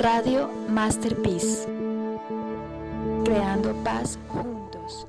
Radio Masterpiece. Creando paz juntos.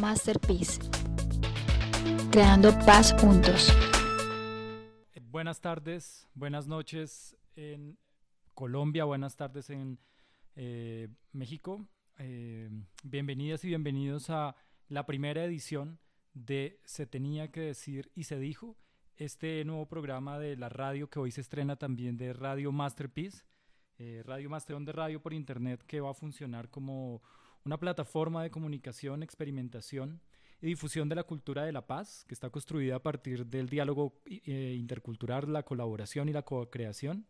Masterpiece. Creando paz juntos. Buenas tardes, buenas noches en Colombia, buenas tardes en eh, México. Eh, bienvenidas y bienvenidos a la primera edición de Se tenía que decir y se dijo, este nuevo programa de la radio que hoy se estrena también de Radio Masterpiece, eh, Radio Masterón de Radio por Internet que va a funcionar como una plataforma de comunicación, experimentación y difusión de la cultura de la paz, que está construida a partir del diálogo eh, intercultural, la colaboración y la co-creación,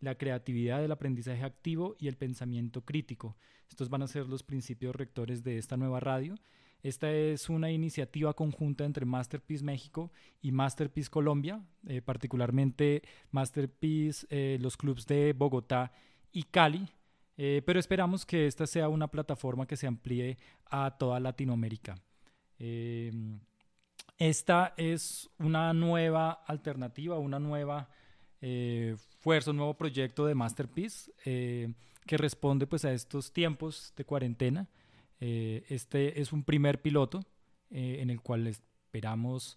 la creatividad, el aprendizaje activo y el pensamiento crítico. Estos van a ser los principios rectores de esta nueva radio. Esta es una iniciativa conjunta entre Masterpiece México y Masterpiece Colombia, eh, particularmente Masterpiece, eh, los clubes de Bogotá y Cali, eh, pero esperamos que esta sea una plataforma que se amplíe a toda Latinoamérica. Em, esta es una nueva alternativa, una nueva eh, fuerza, un nuevo proyecto de Masterpiece eh, que responde pues, a estos tiempos de cuarentena. este es un primer piloto en el cual esperamos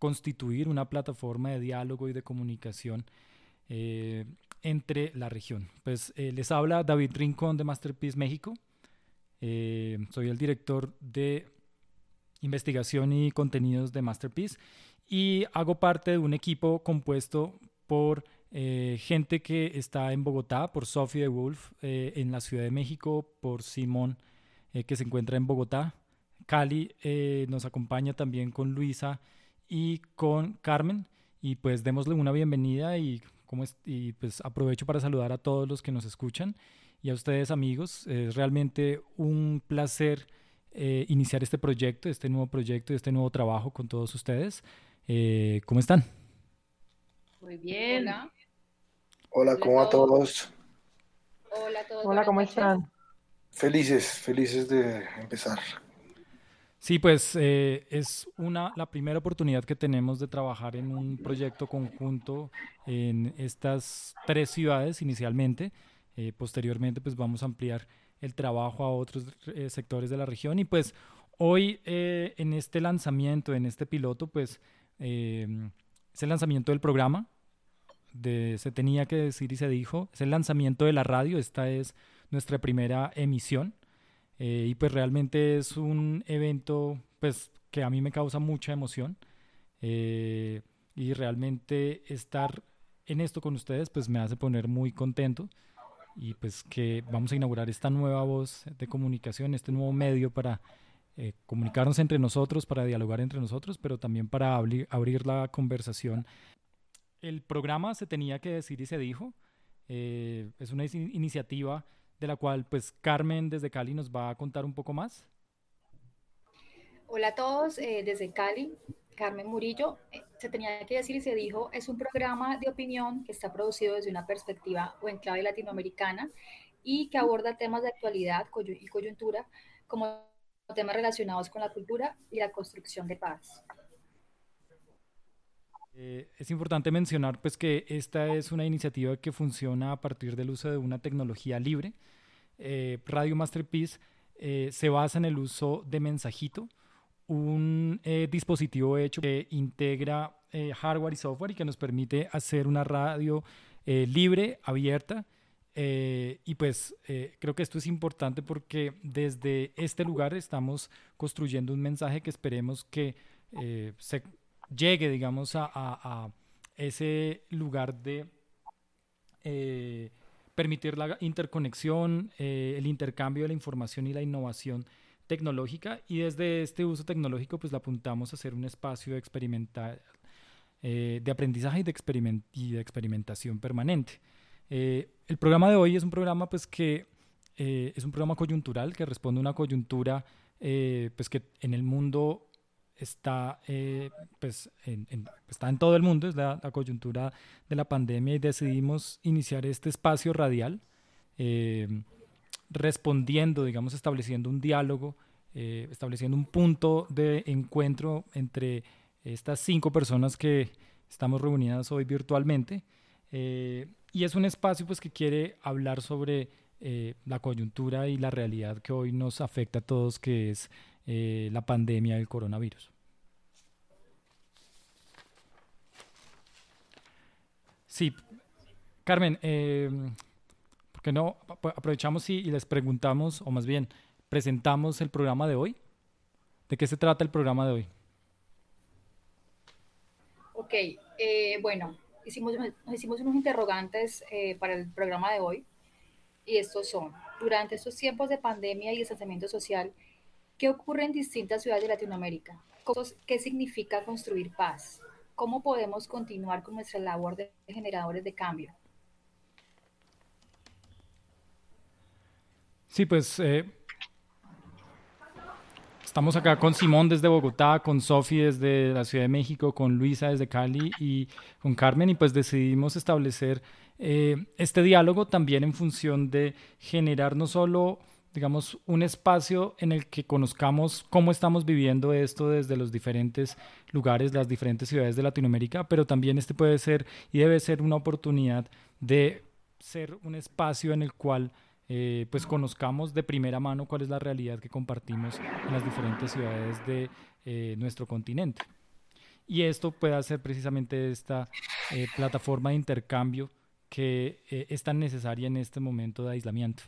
constituir una plataforma de diálogo y de comunicación entre la región. Pues eh, les habla David Rincón de Masterpiece México. Eh, soy el director de investigación y contenidos de Masterpiece y hago parte de un equipo compuesto por eh, gente que está en Bogotá, por Sophie de Wolf, en la Ciudad de México, por Simón, que se encuentra en Bogotá. Cali nos acompaña también con Luisa y con Carmen. Y pues démosle una bienvenida y y pues aprovecho para saludar a todos los que nos escuchan y a ustedes amigos. Es realmente un placer eh, iniciar este proyecto, este nuevo proyecto, este nuevo trabajo con todos ustedes. Eh, ¿Cómo están? Muy bien. Hola, ¿cómo va todos? Hola a todos. Hola, ¿cómo están? Felices, felices de empezar. Sí, pues eh, es una, la primera oportunidad que tenemos de trabajar en un proyecto conjunto en estas tres ciudades inicialmente. Eh, posteriormente, pues vamos a ampliar el trabajo a otros eh, sectores de la región. Y pues hoy en este lanzamiento, en este piloto, pues Eh, es el lanzamiento del programa, de, se tenía que decir y se dijo, es el lanzamiento de la radio, esta es nuestra primera emisión eh, y pues realmente es un evento pues que a mí me causa mucha emoción eh, y realmente estar en esto con ustedes pues me hace poner muy contento y pues que vamos a inaugurar esta nueva voz de comunicación, este nuevo medio para eh, comunicarnos entre nosotros, para dialogar entre nosotros, pero también para abrir, la conversación. El programa se tenía que decir y se dijo. Eh, es una iniciativa de la cual pues Carmen desde Cali nos va a contar un poco más. Hola a todos, eh, desde Cali, Carmen Murillo. Eh, se tenía que decir y se dijo, es un programa de opinión que está producido desde una perspectiva o en clave latinoamericana y que aborda temas de actualidad y coyuntura como temas relacionados con la cultura y la construcción de paz. Eh, es importante mencionar pues que esta es una iniciativa que funciona a partir del uso de una tecnología libre. Eh, Radio Masterpiece eh, se basa en el uso de Mensajito, un dispositivo hecho que integra hardware y software y que nos permite hacer una radio libre, abierta. y pues creo que esto es importante porque desde este lugar estamos construyendo un mensaje que esperemos que se llegue, digamos, a, ese lugar de eh, permitir la interconexión, eh, el intercambio de la información y la innovación tecnológica y desde este uso tecnológico pues le apuntamos a ser un espacio de experimentar eh, de aprendizaje y de, y de experimentación permanente. el programa de hoy es un programa pues que es un programa coyuntural que responde a una coyuntura pues que en el mundo está, eh, pues, en, está en todo el mundo, es la, coyuntura de la pandemia y decidimos iniciar este espacio radial eh, respondiendo, digamos, estableciendo un diálogo, eh, estableciendo un punto de encuentro entre estas cinco personas que estamos reunidas hoy virtualmente. y es un espacio pues, que quiere hablar sobre la coyuntura y la realidad que hoy nos afecta a todos, que es eh, la pandemia del coronavirus. Sí, Carmen, eh, ¿por qué no aprovechamos y, les preguntamos, o más bien, presentamos el programa de hoy? ¿De qué se trata el programa de hoy? Ok, eh, bueno, hicimos, hicimos unos interrogantes para el programa de hoy y estos son, durante estos tiempos de pandemia y distanciamiento social, ¿Qué ocurre en distintas ciudades de Latinoamérica? ¿Qué significa construir paz? ¿Cómo podemos continuar con nuestra labor de generadores de cambio? Sí, pues eh, estamos acá con Simón desde Bogotá, con Sofi desde la Ciudad de México, con Luisa desde Cali y con Carmen y pues decidimos establecer eh, este diálogo también en función de generar no solo digamos, un espacio en el que conozcamos cómo estamos viviendo esto desde los diferentes lugares, las diferentes ciudades de Latinoamérica, pero también este puede ser y debe ser una oportunidad de ser un espacio en el cual eh, pues conozcamos de primera mano cuál es la realidad que compartimos en las diferentes ciudades de eh, nuestro continente. Y esto puede hacer precisamente esta eh, plataforma de intercambio que es tan necesaria en este momento de aislamiento.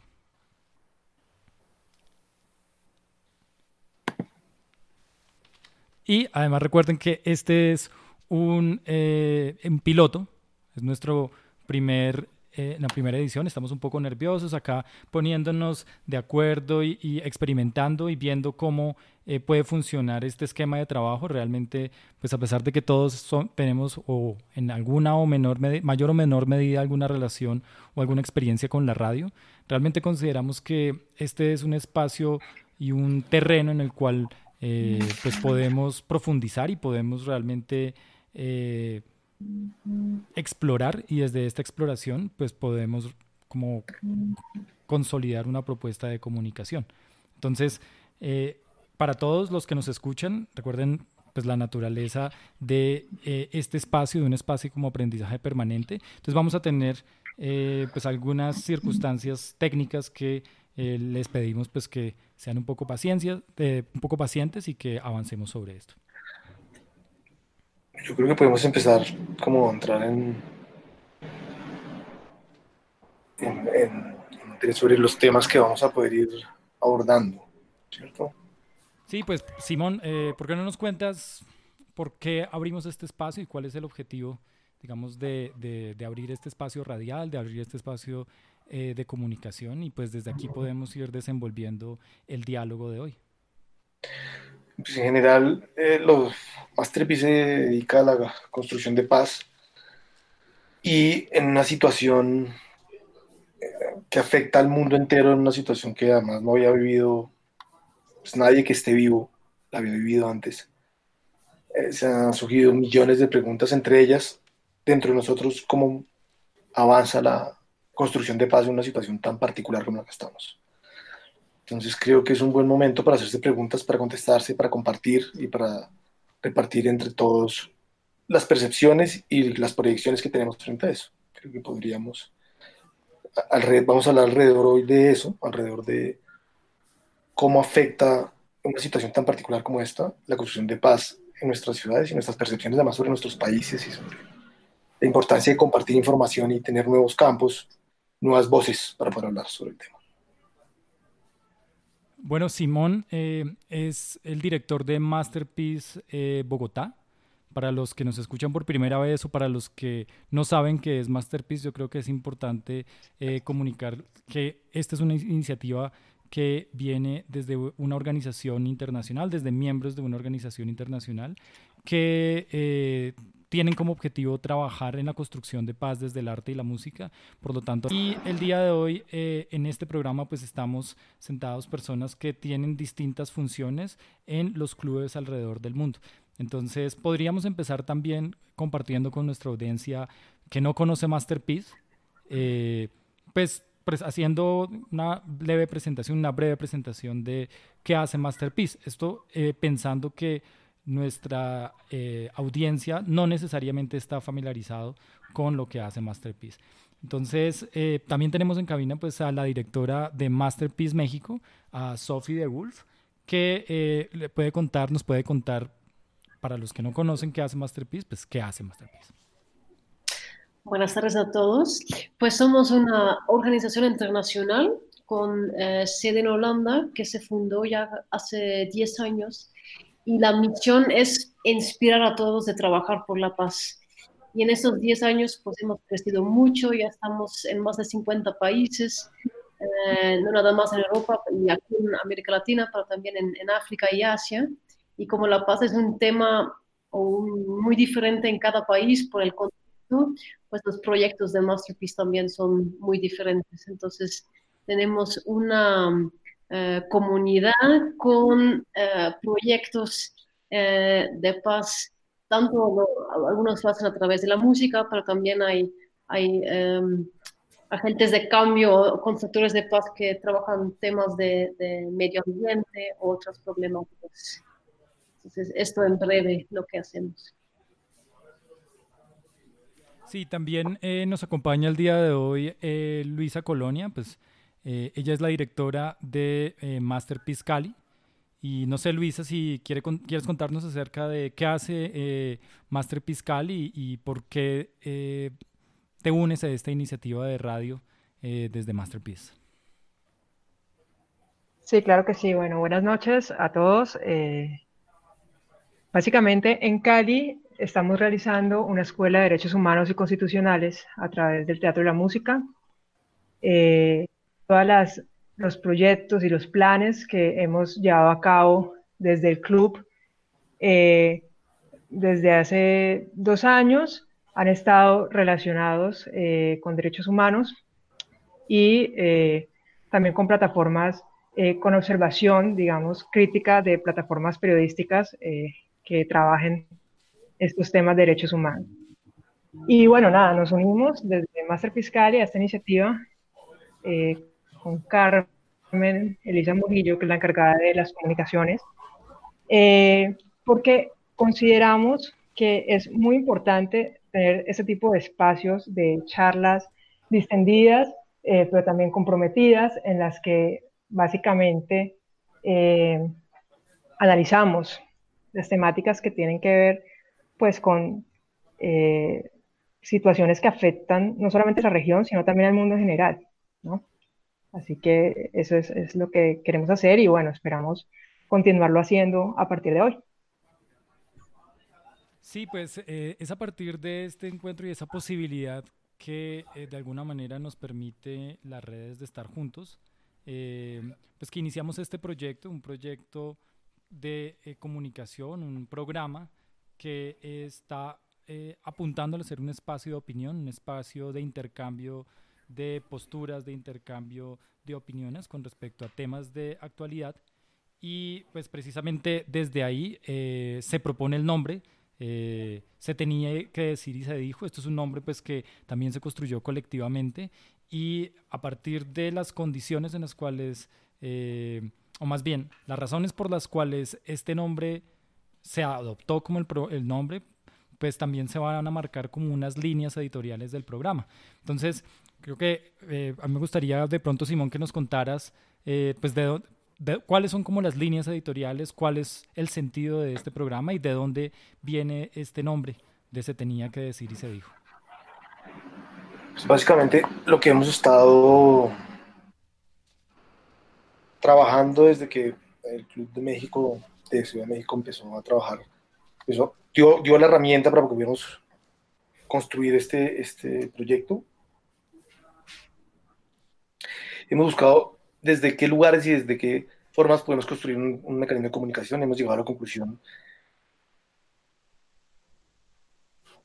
Y además recuerden que este es un, eh, piloto, es nuestro primer, eh, la primera edición, estamos un poco nerviosos acá poniéndonos de acuerdo y, experimentando y viendo cómo eh, puede funcionar este esquema de trabajo. Realmente, pues a pesar de que todos tenemos o en alguna o menor, mayor o menor medida alguna relación o alguna experiencia con la radio, realmente consideramos que este es un espacio y un terreno en el cual eh, pues podemos profundizar y podemos realmente eh, explorar y desde esta exploración pues podemos como consolidar una propuesta de comunicación. Entonces, eh, para todos los que nos escuchan, recuerden pues la naturaleza de este espacio, de un espacio como aprendizaje permanente. Entonces vamos a tener pues algunas circunstancias técnicas que eh, les pedimos pues que sean un poco, paciencia, un poco pacientes y que avancemos sobre esto. Yo creo que podemos empezar como a entrar en, en, sobre los temas que vamos a poder ir abordando, ¿cierto? Sí, pues Simón, eh, ¿por qué no nos cuentas por qué abrimos este espacio y cuál es el objetivo, digamos, de, de, abrir este espacio radial, de abrir este espacio eh, de comunicación y pues desde aquí podemos ir desenvolviendo el diálogo de hoy? Pues en general, eh, los Masterpiece se dedica a la construcción de paz y en una situación eh, que afecta al mundo entero, en una situación que además no había vivido pues nadie que esté vivo, la había vivido antes. Eh, se han surgido millones de preguntas, entre ellas, dentro de nosotros, cómo avanza la construcción de paz en una situación tan particular como la que estamos. Entonces creo que es un buen momento para hacerse preguntas, para contestarse, para compartir y para repartir entre todos las percepciones y las proyecciones que tenemos frente a eso. Creo que podríamos, vamos a hablar alrededor hoy de eso, alrededor de cómo afecta una situación tan particular como esta, la construcción de paz en nuestras ciudades y nuestras percepciones además sobre nuestros países y sobre la importancia de compartir información y tener nuevos campos, nuevas voces para poder hablar sobre el tema. Bueno, Simón eh, es el director de Masterpiece eh, Bogotá. Para los que nos escuchan por primera vez o para los que no saben qué es Masterpiece, yo creo que es importante eh, comunicar que esta es una iniciativa que viene desde una organización internacional, desde miembros de una organización internacional, que tienen como objetivo trabajar en la construcción de paz desde el arte y la música. Por lo tanto, y el día de hoy eh, en este programa pues estamos sentados personas que tienen distintas funciones en los clubes alrededor del mundo. Entonces podríamos empezar también compartiendo con nuestra audiencia que no conoce Masterpiece, eh, pues, haciendo una leve presentación, una breve presentación de qué hace Masterpiece. Esto eh, pensando que nuestra eh, audiencia no necesariamente está familiarizado con lo que hace Masterpiece. Entonces, eh, también tenemos en cabina pues, a la directora de Masterpiece México, a Sophie de Wolf, que eh, le puede contar, nos puede contar, para los que no conocen qué hace Masterpiece, pues qué hace Masterpiece. Buenas tardes a todos. Pues somos una organización internacional con sede en Holanda que se fundó ya hace 10 años y la misión es inspirar a todos de trabajar por la paz. Y en estos 10 años pues hemos crecido mucho, ya estamos en más de 50 países, eh, no nada más en Europa y aquí en América Latina, pero también en, África y Asia. Y como la paz es un tema muy diferente en cada país por el contexto, pues los proyectos de Masterpiece también son muy diferentes. Entonces tenemos una eh, comunidad con eh, proyectos eh, de paz, tanto algunos lo hacen a través de la música, pero también hay, hay em, agentes de cambio, constructores de paz que trabajan temas de, medio ambiente o otros problemáticos. Entonces, esto en breve lo que hacemos. Sí, también nos acompaña el día de hoy Luisa Colonia, pues eh, ella es la directora de eh, Masterpiece Cali. Y no sé, Luisa, si quiere, quieres contarnos acerca de qué hace eh, Masterpiece Cali y, por qué te unes a esta iniciativa de radio desde Masterpiece. Sí, claro que sí. Bueno, buenas noches a todos. básicamente, en Cali estamos realizando una escuela de derechos humanos y constitucionales a través del Teatro de la Música todos los proyectos y los planes que hemos llevado a cabo desde el club eh, desde hace dos años han estado relacionados eh, con derechos humanos y eh, también con plataformas con observación, digamos, crítica de plataformas periodísticas que trabajen estos temas de derechos humanos. Y bueno, nada, nos unimos desde Master Fiscalia a esta iniciativa con Carmen Elisa Murillo, que es la encargada de las comunicaciones, eh, porque consideramos que es muy importante tener ese tipo de espacios de charlas distendidas, eh, pero también comprometidas, en las que básicamente eh, analizamos las temáticas que tienen que ver pues con situaciones que afectan no solamente a esa región, sino también al mundo en general, ¿no? Así que eso es, lo que queremos hacer y bueno, esperamos continuarlo haciendo a partir de hoy. Sí, pues eh, es a partir de este encuentro y esa posibilidad que eh, de alguna manera nos permite las redes de estar juntos, eh, pues que iniciamos este proyecto, un proyecto de comunicación, un programa que está apuntando a ser un espacio de opinión, un espacio de intercambio de posturas, de intercambio de opiniones con respecto a temas de actualidad. Y pues precisamente desde ahí se propone el nombre eh, se tenía que decir y se dijo. Esto es un nombre pues que también se construyó colectivamente y a partir de las condiciones en las cuales, eh, o más bien, las razones por las cuales este nombre se adoptó como el, el nombre, pues también se van a marcar como unas líneas editoriales del programa. Entonces, creo que eh, a mí me gustaría de pronto, Simón, que nos contaras, pues de, cuáles son como las líneas editoriales, cuál es el sentido de este programa y de dónde viene este nombre de Se tenía que decir y se dijo. Pues básicamente lo que hemos estado trabajando desde que el Club de México, de Ciudad de México, empezó a trabajar, empezó, dio, dio la herramienta para que pudiéramos construir este, este proyecto. Hemos buscado desde qué lugares y desde qué formas podemos construir un, mecanismo de comunicación, hemos llegado a la conclusión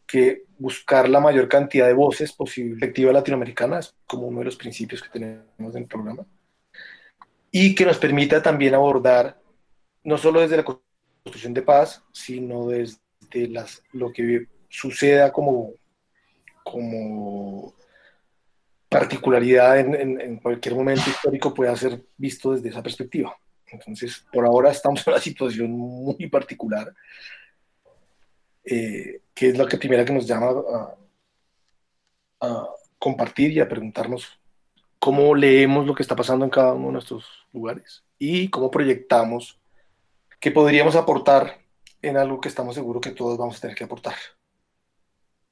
que buscar la mayor cantidad de voces posible, perspectiva latinoamericana, es como uno de los principios que tenemos en el programa, y que nos permita también abordar, no solo desde la construcción de paz, sino desde las, lo que suceda como, como particularidad en, cualquier momento histórico pueda ser visto desde esa perspectiva. Entonces, por ahora estamos en una situación muy particular, eh, que es la que primera que nos llama a, a, compartir y a preguntarnos cómo leemos lo que está pasando en cada uno de nuestros lugares y cómo proyectamos qué podríamos aportar en algo que estamos seguros que todos vamos a tener que aportar,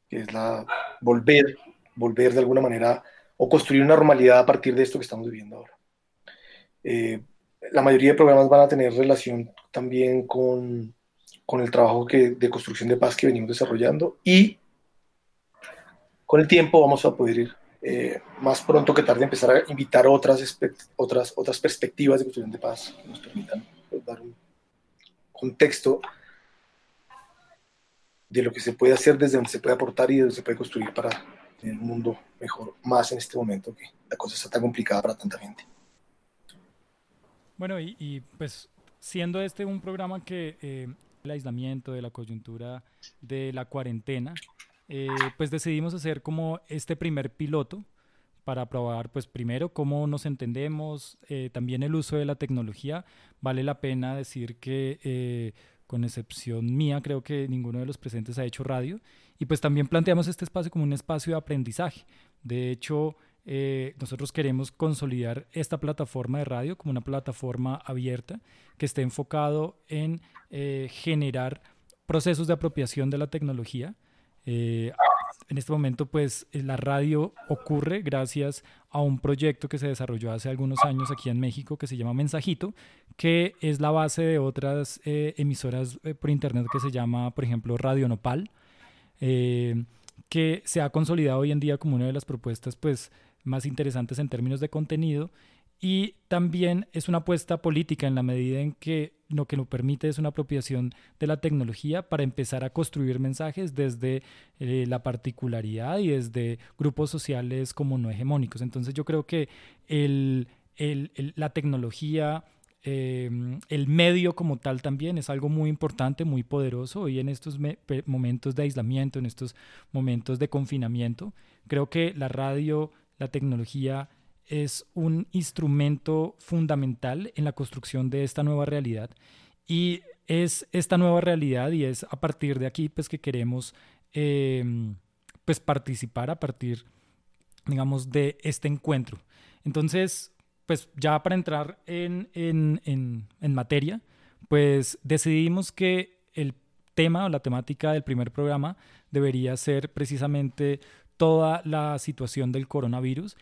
que es la volver, volver de alguna manera o construir una normalidad a partir de esto que estamos viviendo ahora. Eh, la mayoría de programas van a tener relación también con, con el trabajo que, de construcción de paz que venimos desarrollando y con el tiempo vamos a poder ir eh, más pronto que tarde empezar a invitar otras, otras, otras perspectivas de construcción de paz que nos permitan pues, dar un contexto de lo que se puede hacer desde donde se puede aportar y donde se puede construir para el mundo mejor, más en este momento que la cosa está tan complicada para tanta gente. Bueno, y, pues siendo este un programa que eh, el aislamiento, de la coyuntura, de la cuarentena, eh, pues decidimos hacer como este primer piloto para probar, pues primero, cómo nos entendemos, eh, también el uso de la tecnología. Vale la pena decir que, con excepción mía, creo que ninguno de los presentes ha hecho radio y pues también planteamos este espacio como un espacio de aprendizaje. De hecho, eh, nosotros queremos consolidar esta plataforma de radio como una plataforma abierta que esté enfocado en eh, generar procesos de apropiación de la tecnología. Eh, en este momento, pues la radio ocurre gracias a un proyecto que se desarrolló hace algunos años aquí en México que se llama Mensajito, que es la base de otras emisoras por internet que se llama, por ejemplo, Radio Nopal. Eh, que se ha consolidado hoy en día como una de las propuestas pues, más interesantes en términos de contenido y también es una apuesta política en la medida en que lo que nos permite es una apropiación de la tecnología para empezar a construir mensajes desde eh, la particularidad y desde grupos sociales como no hegemónicos. Entonces yo creo que el, el, la tecnología Em, el medio como tal también es algo muy importante, muy poderoso. Y en estos momentos de aislamiento, en estos momentos de confinamiento, creo que la radio, la tecnología es un instrumento fundamental en la construcción de esta nueva realidad. Y es esta nueva realidad y es a partir de aquí pues que queremos em, pues participar a partir digamos de este encuentro. Entonces, pues ya para entrar en, materia, pues decidimos que el tema o la temática del primer programa debería ser precisamente toda la situación del coronavirus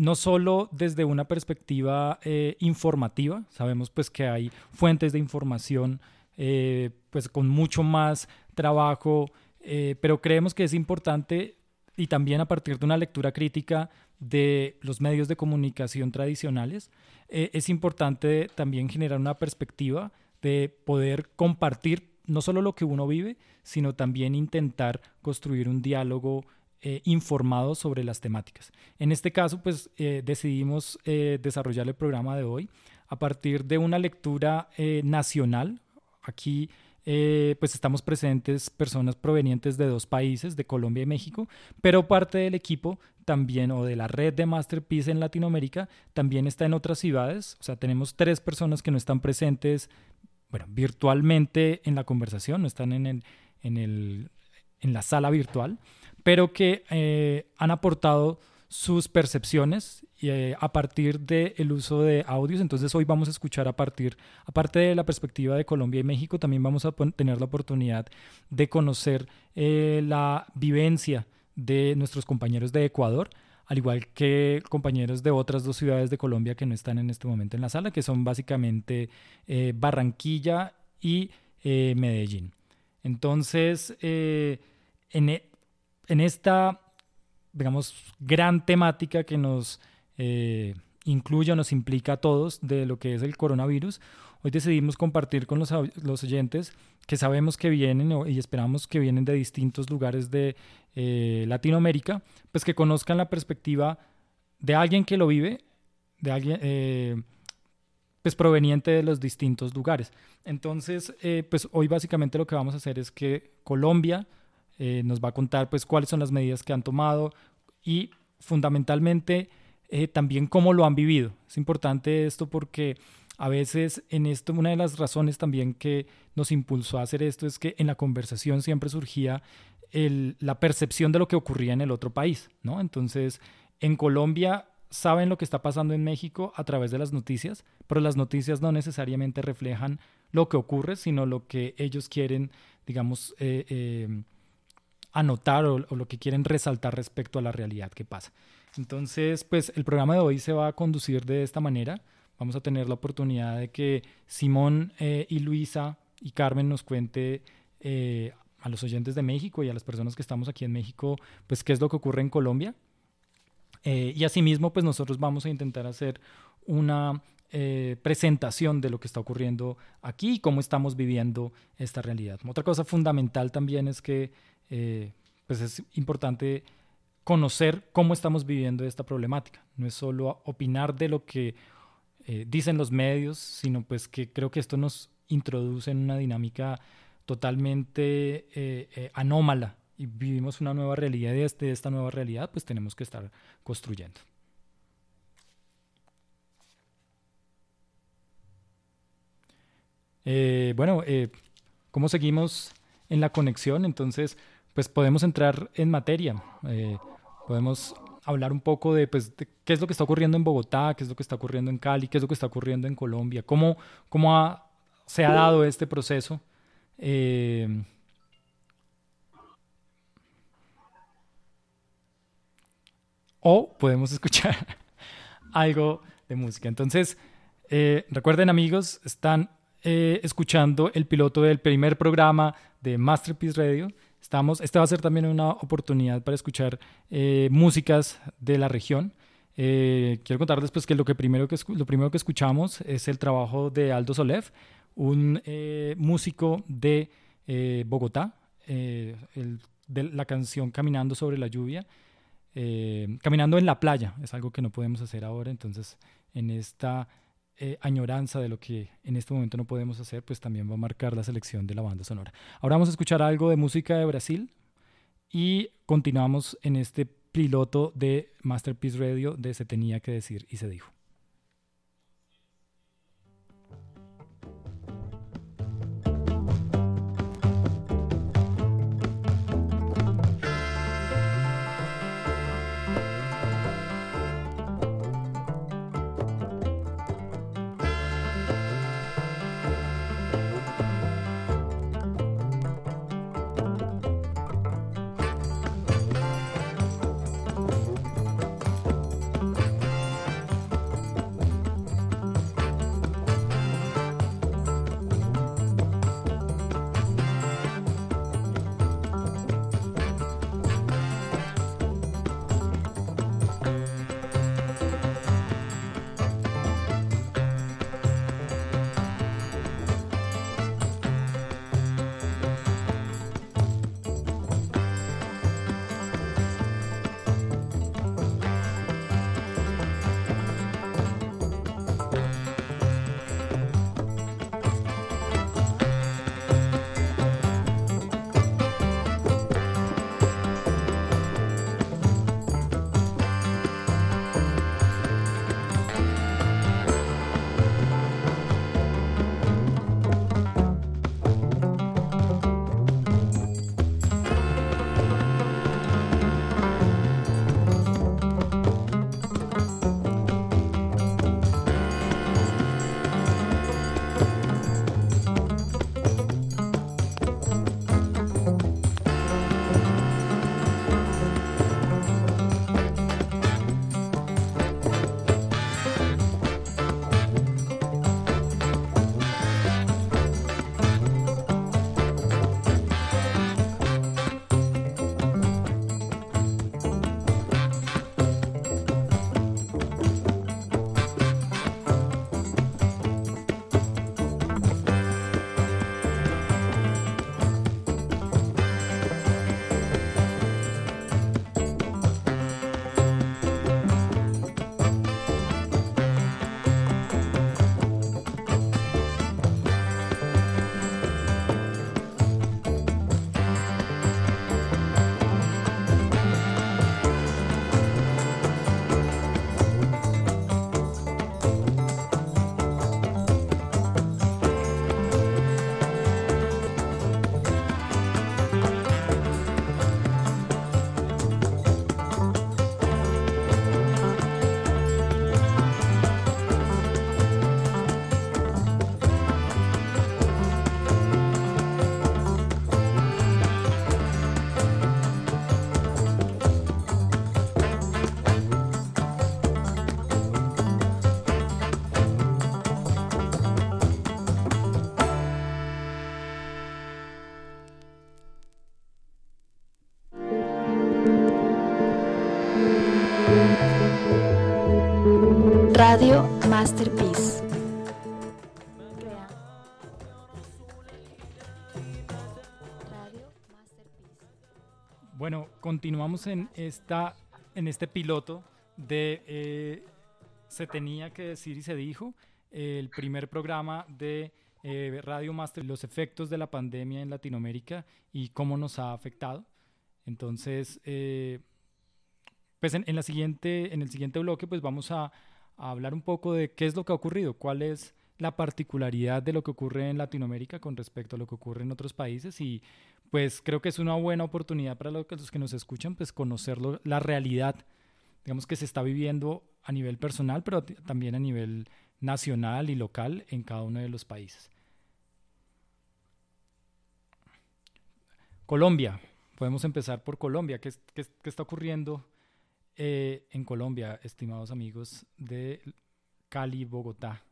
no solo desde una perspectiva eh, informativa, sabemos pues que hay fuentes de información eh, pues con mucho más trabajo, eh, pero creemos que es importante y también a partir de una lectura crítica de los medios de comunicación tradicionales, es importante también generar una perspectiva de poder compartir no solo lo que uno vive, sino también intentar construir un diálogo eh, informados sobre las temáticas. En este caso, pues eh, decidimos eh, desarrollar el programa de hoy a partir de una lectura nacional. Aquí pues estamos presentes personas provenientes de dos países, de Colombia y México, pero parte del equipo también o de la red de Masterpiece en Latinoamérica también está en otras ciudades. O sea, tenemos tres personas que no están presentes, bueno, virtualmente en la conversación, no están en, el, en, el, en la sala virtual pero que eh, han aportado sus percepciones eh, a partir del uso de audios. Entonces hoy vamos a escuchar a partir, aparte de la perspectiva de Colombia y México, también vamos a tener la oportunidad de conocer eh, la vivencia de nuestros compañeros de Ecuador, al igual que compañeros de otras dos ciudades de Colombia que no están en este momento en la sala, que son básicamente Barranquilla y Medellín. Entonces, en, e, en esta, digamos, gran temática que nos eh, incluye o nos implica a todos de lo que es el coronavirus, hoy decidimos compartir con los, oyentes que sabemos que vienen y esperamos que vienen de distintos lugares de eh, Latinoamérica, pues que conozcan la perspectiva de alguien que lo vive, de alguien eh, pues proveniente de los distintos lugares. Entonces, pues hoy básicamente lo que vamos a hacer es que Colombia eh, nos va a contar pues cuáles son las medidas que han tomado y fundamentalmente eh, también cómo lo han vivido. Es importante esto porque a veces en esto una de las razones también que nos impulsó a hacer esto es que en la conversación siempre surgía la percepción de lo que ocurría en el otro país, ¿no? Entonces, en Colombia saben lo que está pasando en México a través de las noticias, pero las noticias no necesariamente reflejan lo que ocurre, sino lo que ellos quieren, digamos, eh, anotar o, lo que quieren resaltar respecto a la realidad que pasa. Entonces, pues el programa de hoy se va a conducir de esta manera. Vamos a tener la oportunidad de que Simón eh, y Luisa y Carmen nos cuente eh, a los oyentes de México y a las personas que estamos aquí en México, pues qué es lo que ocurre en Colombia. Eh, y asimismo, pues nosotros vamos a intentar hacer una presentación de lo que está ocurriendo aquí y cómo estamos viviendo esta realidad. Otra cosa fundamental también es que eh, pues es importante conocer cómo estamos viviendo esta problemática. No es solo opinar de lo que eh, dicen los medios, sino pues que creo que esto nos introduce en una dinámica totalmente eh, anómala y vivimos una nueva realidad y desde esta nueva realidad pues tenemos que estar construyendo. bueno, ¿cómo seguimos en la conexión? Entonces, pues podemos entrar en materia. Eh, podemos hablar un poco pues, de, qué es lo que está ocurriendo en Bogotá, qué es lo que está ocurriendo en Cali, qué es lo que está ocurriendo en Colombia, cómo, cómo se ha dado este proceso. Eh, o podemos escuchar algo de música. Entonces, eh, recuerden amigos, están escuchando el piloto del primer programa de Masterpiece Radio. Estamos, este va a ser también una oportunidad para escuchar eh, músicas de la región. Eh, quiero contarles pues, que, lo, que primero que lo primero que escuchamos es el trabajo de Aldo Solev, un eh, músico de Bogotá, de la canción Caminando sobre la lluvia. caminando en la playa es algo que no podemos hacer ahora, entonces en esta eh, añoranza de lo que en este momento no podemos hacer, pues también va a marcar la selección de la banda sonora. Ahora vamos a escuchar algo de música de Brasil y continuamos en este piloto de Masterpiece Radio de Se tenía que decir y se dijo. Radio Masterpiece. Bueno, continuamos en esta en este piloto de eh, Se tenía que decir y se dijo, el primer programa de eh, Radio Master, los efectos de la pandemia en Latinoamérica y cómo nos ha afectado. Entonces, eh, pues en, la siguiente, en el siguiente bloque, pues vamos a, hablar un poco de qué es lo que ha ocurrido, cuál es la particularidad de lo que ocurre en Latinoamérica con respecto a lo que ocurre en otros países y pues creo que es una buena oportunidad para los que nos escuchan, pues conocerlo, la realidad, digamos que se está viviendo a nivel personal, pero también a nivel nacional y local en cada uno de los países. Colombia, podemos empezar por Colombia. ¿Qué, está ocurriendo eh, en Colombia, estimados amigos de Cali, Bogotá?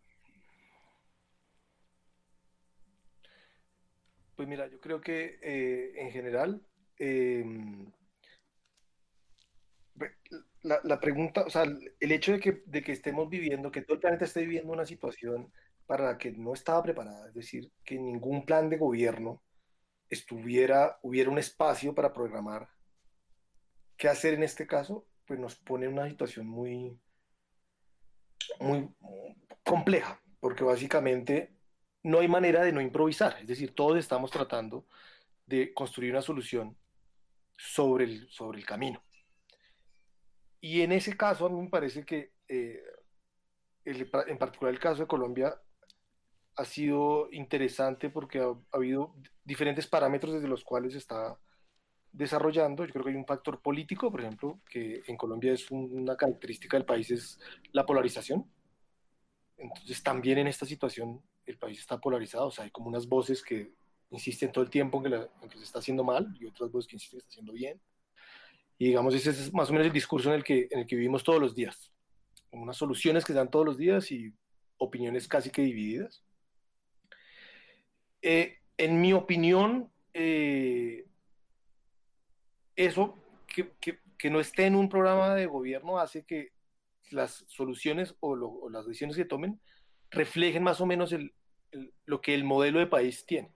Pues mira, yo creo que eh, en general em, la, pregunta, o sea, el hecho de que, de que estemos viviendo, que todo el planeta esté viviendo una situación para la que no estaba preparada, es decir, que ningún plan de gobierno estuviera, hubiera un espacio para programar qué hacer en este caso, pues nos pone en una situación muy, muy compleja, porque básicamente no hay manera de no improvisar, es decir, todos estamos tratando de construir una solución sobre el, sobre el camino. Y en ese caso a mí me parece que eh, en particular el caso de Colombia ha sido interesante porque ha, habido diferentes parámetros desde los cuales está desarrollando. Yo creo que hay un factor político, por ejemplo, que en Colombia es una característica del país, es la polarización. Entonces también en esta situación el país está polarizado, o sea, hay como unas voces que insisten todo el tiempo en que, en que se está haciendo mal y otras voces que insisten que está haciendo bien. Y digamos, ese es más o menos el discurso en el que, en el que vivimos todos los días. Unas soluciones que se dan todos los días y opiniones casi que divididas. Eh, en mi opinión, eh, eso que, que, que, no esté en un programa de gobierno hace que las soluciones o, lo, o las decisiones que tomen reflejen más o menos el, el, lo que el modelo de país tiene.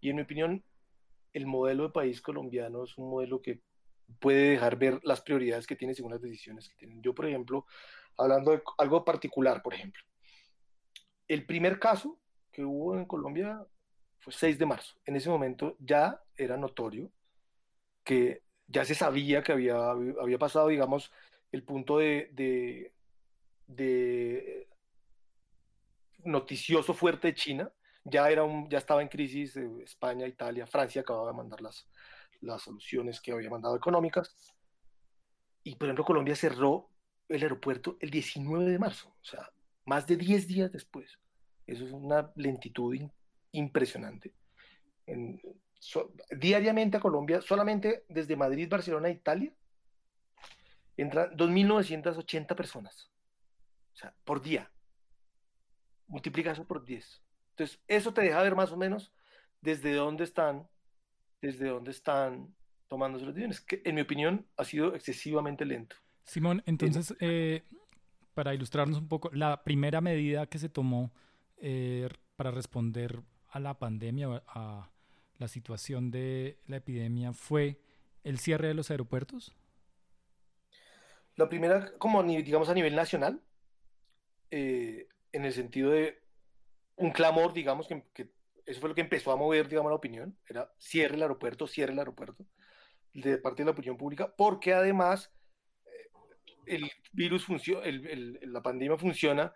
Y en mi opinión, el modelo de país colombiano es un modelo que puede dejar ver las prioridades que tiene según las decisiones que tienen. Yo, por ejemplo, hablando de algo particular, por ejemplo, el primer caso que hubo en Colombia fue 6 de marzo. En ese momento ya era notorio que ya se sabía que había, había pasado, digamos, el punto de, de, de noticioso fuerte de China. Ya, era un, ya estaba en crisis eh, España, Italia, Francia acababa de mandar las, las soluciones que había mandado económicas. Y por ejemplo, Colombia cerró el aeropuerto el 19 de marzo, o sea, más de 10 días después. Eso es una lentitud impresionante. En, diariamente a Colombia, solamente desde Madrid, Barcelona, Italia, entran 2.980 personas. O sea, por día. Multiplica eso por 10. Entonces, eso te deja ver más o menos desde dónde están desde dónde están tomando los decisiones, que en mi opinión ha sido excesivamente lento. Simón, entonces, eh, para ilustrarnos un poco, la primera medida que se tomó eh, para responder a la pandemia, a la situación de la epidemia, fue el cierre de los aeropuertos. La primera, como digamos a nivel nacional, eh, en el sentido de un clamor, digamos, que, que eso fue lo que empezó a mover, digamos, la opinión, era cierre el aeropuerto, cierre el aeropuerto, de parte de la opinión pública, porque además eh, el virus funciona, la pandemia funciona,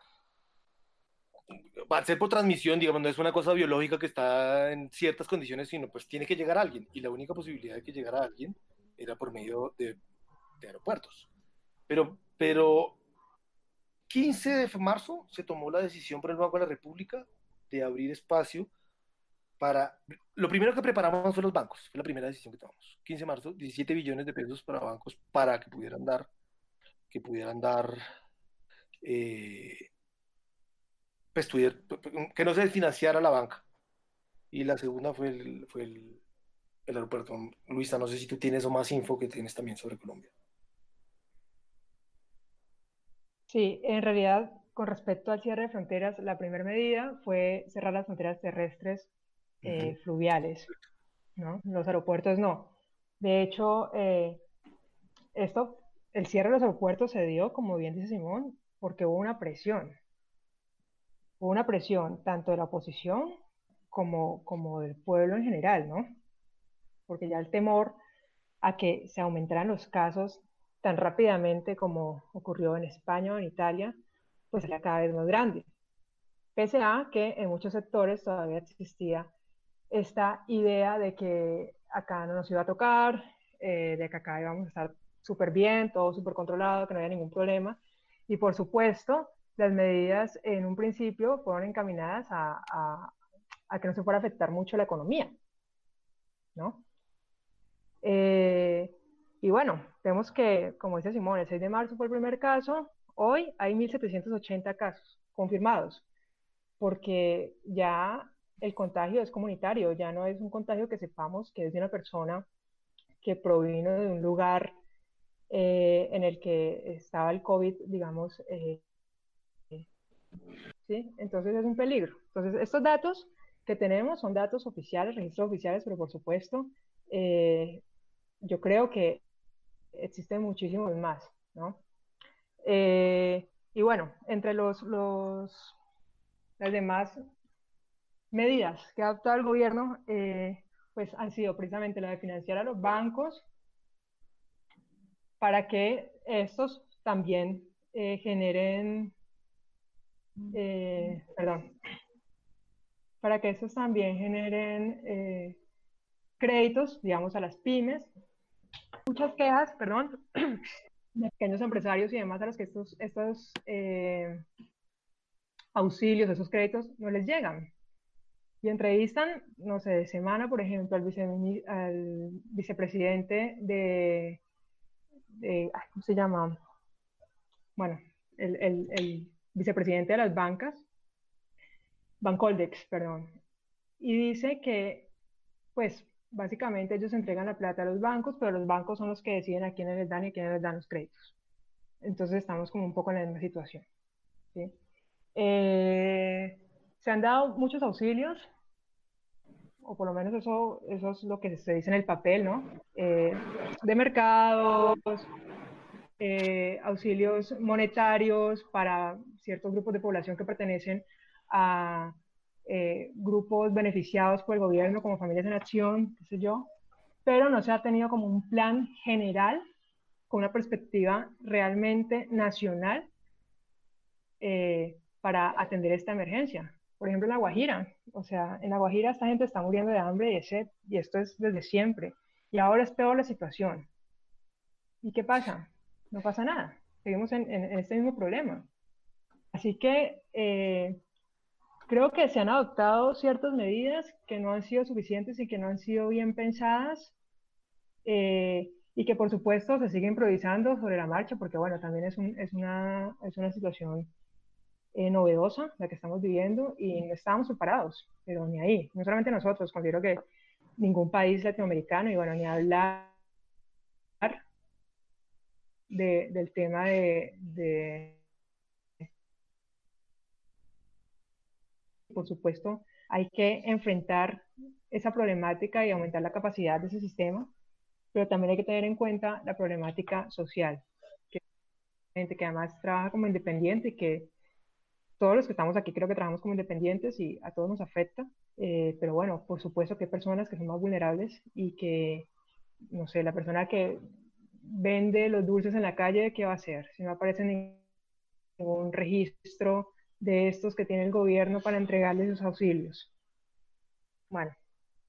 va a ser por transmisión, digamos, no es una cosa biológica que está en ciertas condiciones, sino pues tiene que llegar a alguien, y la única posibilidad de que llegara a alguien era por medio de, de aeropuertos. Pero, pero 15 de marzo se tomó la decisión por el Banco de la República de abrir espacio para... Lo primero que preparamos fue los bancos, fue la primera decisión que tomamos. 15 de marzo, 17 billones de pesos para bancos para que pudieran dar, que pudieran dar, eh, pues, que no se financiara la banca. Y la segunda fue el, fue el, el aeropuerto. Luisa, no sé si tú tienes o más info que tienes también sobre Colombia. Sí, en realidad con respecto al cierre de fronteras, la primera medida fue cerrar las fronteras terrestres eh, fluviales, ¿no? Los aeropuertos no. De hecho, eh, esto, el cierre de los aeropuertos se dio, como bien dice Simón, porque hubo una presión. Hubo una presión tanto de la oposición como, como del pueblo en general, ¿no? Porque ya el temor a que se aumentaran los casos tan rápidamente como ocurrió en España o en Italia, pues era cada vez más grande. Pese a que en muchos sectores todavía existía esta idea de que acá no nos iba a tocar, eh, de que acá íbamos a estar súper bien, todo súper controlado, que no había ningún problema. Y por supuesto, las medidas en un principio fueron encaminadas a, a, que no se fuera a afectar mucho la economía, ¿no? Eh, y bueno, vemos que, como dice Simón, el 6 de marzo fue el primer caso, hoy hay 1.780 casos confirmados, porque ya el contagio es comunitario, ya no es un contagio que sepamos que es de una persona que provino de un lugar eh, en el que estaba el COVID, digamos, eh, ¿sí? Entonces es un peligro. Entonces, estos datos que tenemos son datos oficiales, registros oficiales, pero por supuesto, eh, yo creo que existen muchísimos más, ¿no? y bueno, entre los, los, las demás medidas que ha adoptado el gobierno eh, pues han sido precisamente la de financiar a los bancos para que estos también eh, generen, eh, perdón, para que estos también generen créditos, digamos, a las pymes. Muchas quejas, perdón, de pequeños empresarios y demás a los que estos, estos auxilios, esos créditos no les llegan y entrevistan, no sé, de semana, por ejemplo, al, al vicepresidente de, ¿cómo se llama? Bueno, el, el, vicepresidente de las bancas, Bancoldex, perdón, y dice que, pues, básicamente ellos entregan la plata a los bancos, pero los bancos son los que deciden a quiénes les dan y a quiénes les dan los créditos. Entonces estamos como un poco en la misma situación. ¿sí? Eh, se han dado muchos auxilios, o por lo menos eso, eso es lo que se dice en el papel, ¿no? Eh, de mercados, eh, auxilios monetarios para ciertos grupos de población que pertenecen a eh, grupos beneficiados por el gobierno, como Familias en Acción, qué sé yo, pero no se ha tenido como un plan general con una perspectiva realmente nacional para atender esta emergencia por ejemplo, en La Guajira. O sea, en La Guajira esta gente está muriendo de hambre y de sed, y esto es desde siempre. Y ahora es peor la situación. ¿Y qué pasa? No pasa nada. Seguimos en, este mismo problema. Así que eh, creo que se han adoptado ciertas medidas que no han sido suficientes y que no han sido bien pensadas. Eh, y que por supuesto se sigue improvisando sobre la marcha, porque bueno, también es, es, una, es una situación eh, novedosa la que estamos viviendo y no estábamos preparados, pero ni ahí, no solamente nosotros, considero que ningún país latinoamericano y bueno, ni hablar de, del tema de, de, por supuesto, hay que enfrentar esa problemática y aumentar la capacidad de ese sistema, pero también hay que tener en cuenta la problemática social, que gente que además trabaja como independiente y que todos los que estamos aquí creo que trabajamos como independientes y a todos nos afecta, eh, pero bueno, por supuesto que hay personas que son más vulnerables y que, no sé, la persona que vende los dulces en la calle, ¿qué va a hacer? Si no aparece ningún registro de estos que tiene el gobierno para entregarles sus auxilios. Bueno.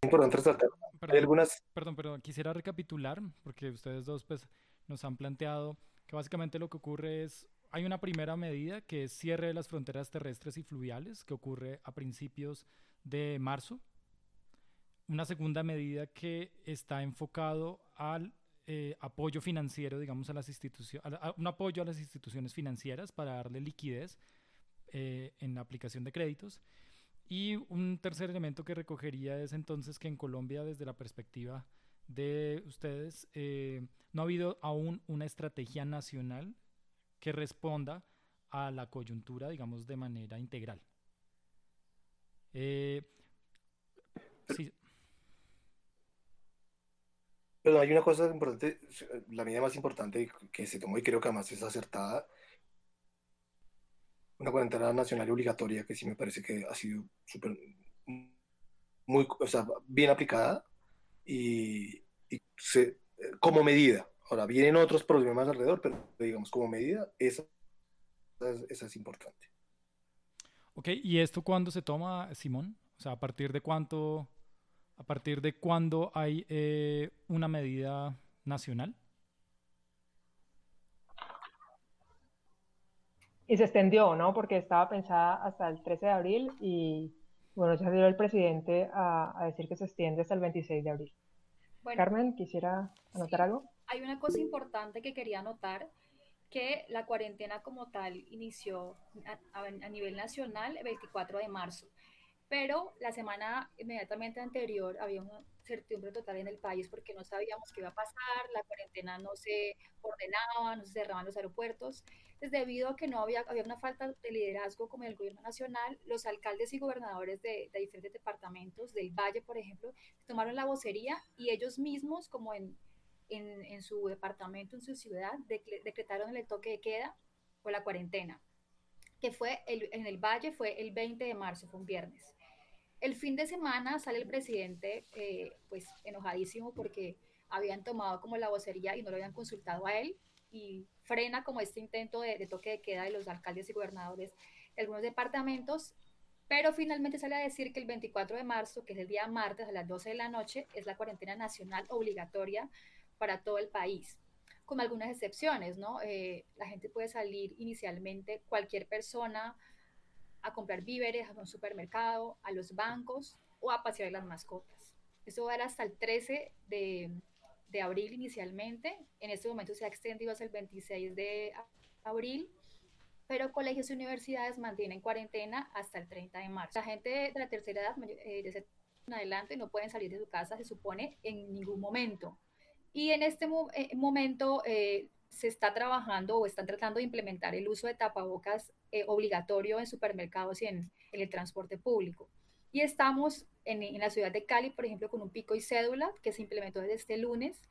Importante resaltar. Perdón, algunas... perdón, perdón, quisiera recapitular, porque ustedes dos pues, nos han planteado que básicamente lo que ocurre es hay una primera medida que es cierre de las fronteras terrestres y fluviales, que ocurre a principios de marzo. Una segunda medida que está enfocado al eh, apoyo financiero, digamos, a las instituciones, un apoyo a las instituciones financieras para darle liquidez eh, en la aplicación de créditos. Y un tercer elemento que recogería es entonces que en Colombia, desde la perspectiva de ustedes, eh, no ha habido aún una estrategia nacional que responda a la coyuntura, digamos, de manera integral. Eh, sí. Pero hay una cosa importante, la medida más importante que se tomó y creo que además es acertada, una cuarentena nacional y obligatoria que sí me parece que ha sido súper, muy, o sea, bien aplicada y, se, como medida. Ahora, vienen otros problemas alrededor, pero digamos como medida, esa, esa es importante. Ok, ¿y esto cuándo se toma, Simón? O sea, ¿a partir de cuánto ¿A partir de cuándo hay eh, una medida nacional? Y se extendió, ¿no? Porque estaba pensada hasta el 13 de abril y, bueno, ya dio el presidente a, decir que se extiende hasta el 26 de abril. Carmen, ¿quisiera anotar algo? Hay una cosa importante que quería anotar, que la cuarentena como tal inició a, a nivel nacional el 24 de marzo pero la semana inmediatamente anterior había una certidumbre total en el país porque no sabíamos qué iba a pasar, la cuarentena no se ordenaba, no se cerraban los aeropuertos. Entonces, debido a que no había, había una falta de liderazgo como el gobierno nacional, los alcaldes y gobernadores de, de diferentes departamentos, del Valle, por ejemplo, tomaron la vocería y ellos mismos, como en, en, en su departamento, en su ciudad, decretaron el toque de queda o la cuarentena que fue el, en el Valle fue el 20 de marzo, fue un viernes. El fin de semana sale el presidente, eh, pues enojadísimo porque habían tomado como la vocería y no lo habían consultado a él y frena como este intento de, toque de queda de los alcaldes y gobernadores de algunos departamentos, pero finalmente sale a decir que el 24 de marzo, que es el día martes a las 12 de la noche, es la cuarentena nacional obligatoria para todo el país, con algunas excepciones, ¿no? Eh, la gente puede salir inicialmente, cualquier persona, a comprar víveres a un supermercado, a los bancos o a pasear las mascotas. Eso va a hasta el 13 de, de abril inicialmente. En este momento se ha extendido hasta el 26 de abril, pero colegios y universidades mantienen cuarentena hasta el 30 de marzo. La gente de la tercera edad, eh, de en adelante, no pueden salir de su casa, se supone, en ningún momento. Y en este eh, momento eh, se está trabajando o están tratando de implementar el uso de tapabocas eh, obligatorio en supermercados y en, el transporte público. Y estamos en, la ciudad de Cali, por ejemplo, con un pico y cédula que se implementó desde este lunes,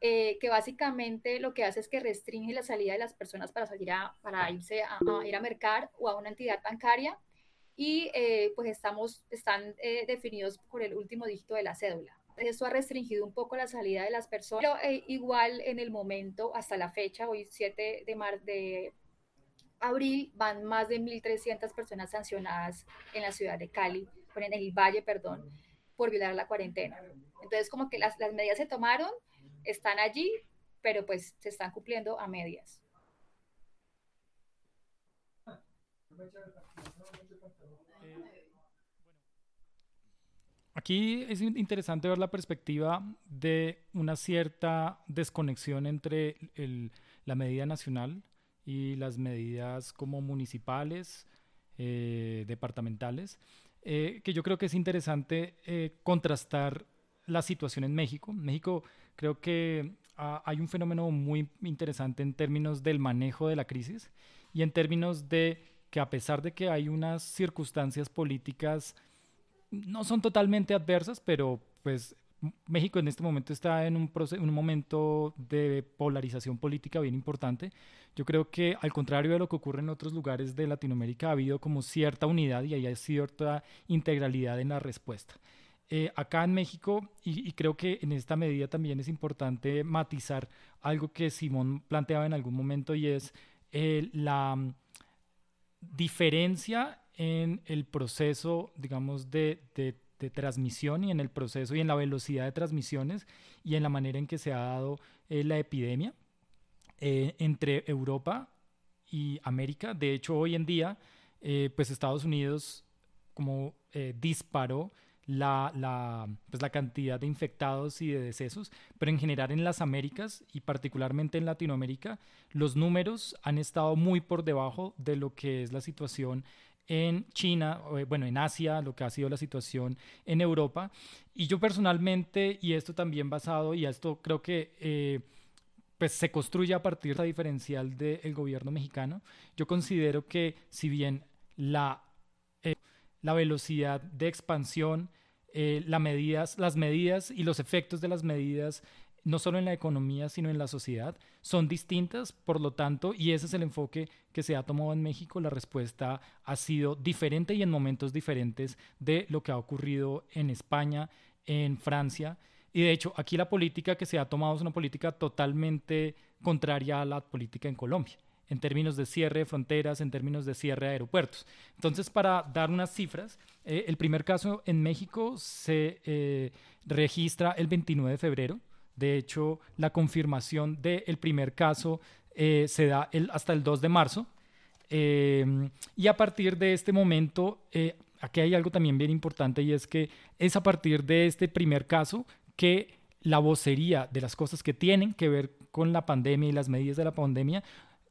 eh, que básicamente lo que hace es que restringe la salida de las personas para salir a, para irse a, ir a mercar o a una entidad bancaria y eh, pues estamos, están definidos por el último dígito de la cédula. Eso ha restringido un poco la salida de las personas, pero igual en el momento, hasta la fecha, hoy 7 de, mar, de abril van más de 1.300 personas sancionadas en la ciudad de Cali, en el Valle, perdón, por violar la cuarentena. Entonces, como que las, las medidas se tomaron, están allí, pero pues se están cumpliendo a medias. Aquí es interesante ver la perspectiva de una cierta desconexión entre el, la medida nacional y las medidas como municipales, eh, departamentales, eh, que yo creo que es interesante eh, contrastar la situación en México. México creo que ah, hay un fenómeno muy interesante en términos del manejo de la crisis y en términos de que a pesar de que hay unas circunstancias políticas no son totalmente adversas, pero pues México en este momento está en un, un momento de polarización política bien importante. Yo creo que al contrario de lo que ocurre en otros lugares de Latinoamérica, ha habido como cierta unidad y hay cierta integralidad en la respuesta. Eh, acá en México, y, creo que en esta medida también es importante matizar algo que Simón planteaba en algún momento y es eh, la diferencia en el proceso, digamos, de, de de transmisión y en el proceso y en la velocidad de transmisiones y en la manera en que se ha dado eh, la epidemia eh, entre Europa y América. De hecho, hoy en día, eh, pues Estados Unidos como disparó la, la, pues la cantidad de infectados y de decesos, pero en general en las Américas y particularmente en Latinoamérica, los números han estado muy por debajo de lo que es la situación en China, eh, bueno, en Asia, lo que ha sido la situación en Europa. Y yo personalmente, y esto también basado, y esto creo que eh, pues se construye a partir de la diferencial del gobierno mexicano. Yo considero que si bien la, eh, la velocidad de expansión, eh, medidas, las medidas y los efectos de las medidas no solo en la economía, sino en la sociedad, son distintas, por lo tanto, y ese es el enfoque que se ha tomado en México, la respuesta ha sido diferente y en momentos diferentes de lo que ha ocurrido en España, en Francia, y de hecho, aquí la política que se ha tomado es una política totalmente contraria a la política en Colombia en términos de cierre de fronteras, en términos de cierre de aeropuertos. Entonces, para dar unas cifras, eh, el primer caso en México se eh, registra el 29 de febrero, de hecho, la confirmación del primer caso eh, se da hasta el 2 de marzo. Eh, y a partir de este momento, eh, aquí hay algo también bien importante y es que es a partir de este primer caso que la vocería de las cosas que tienen que ver con la pandemia y las medidas de la pandemia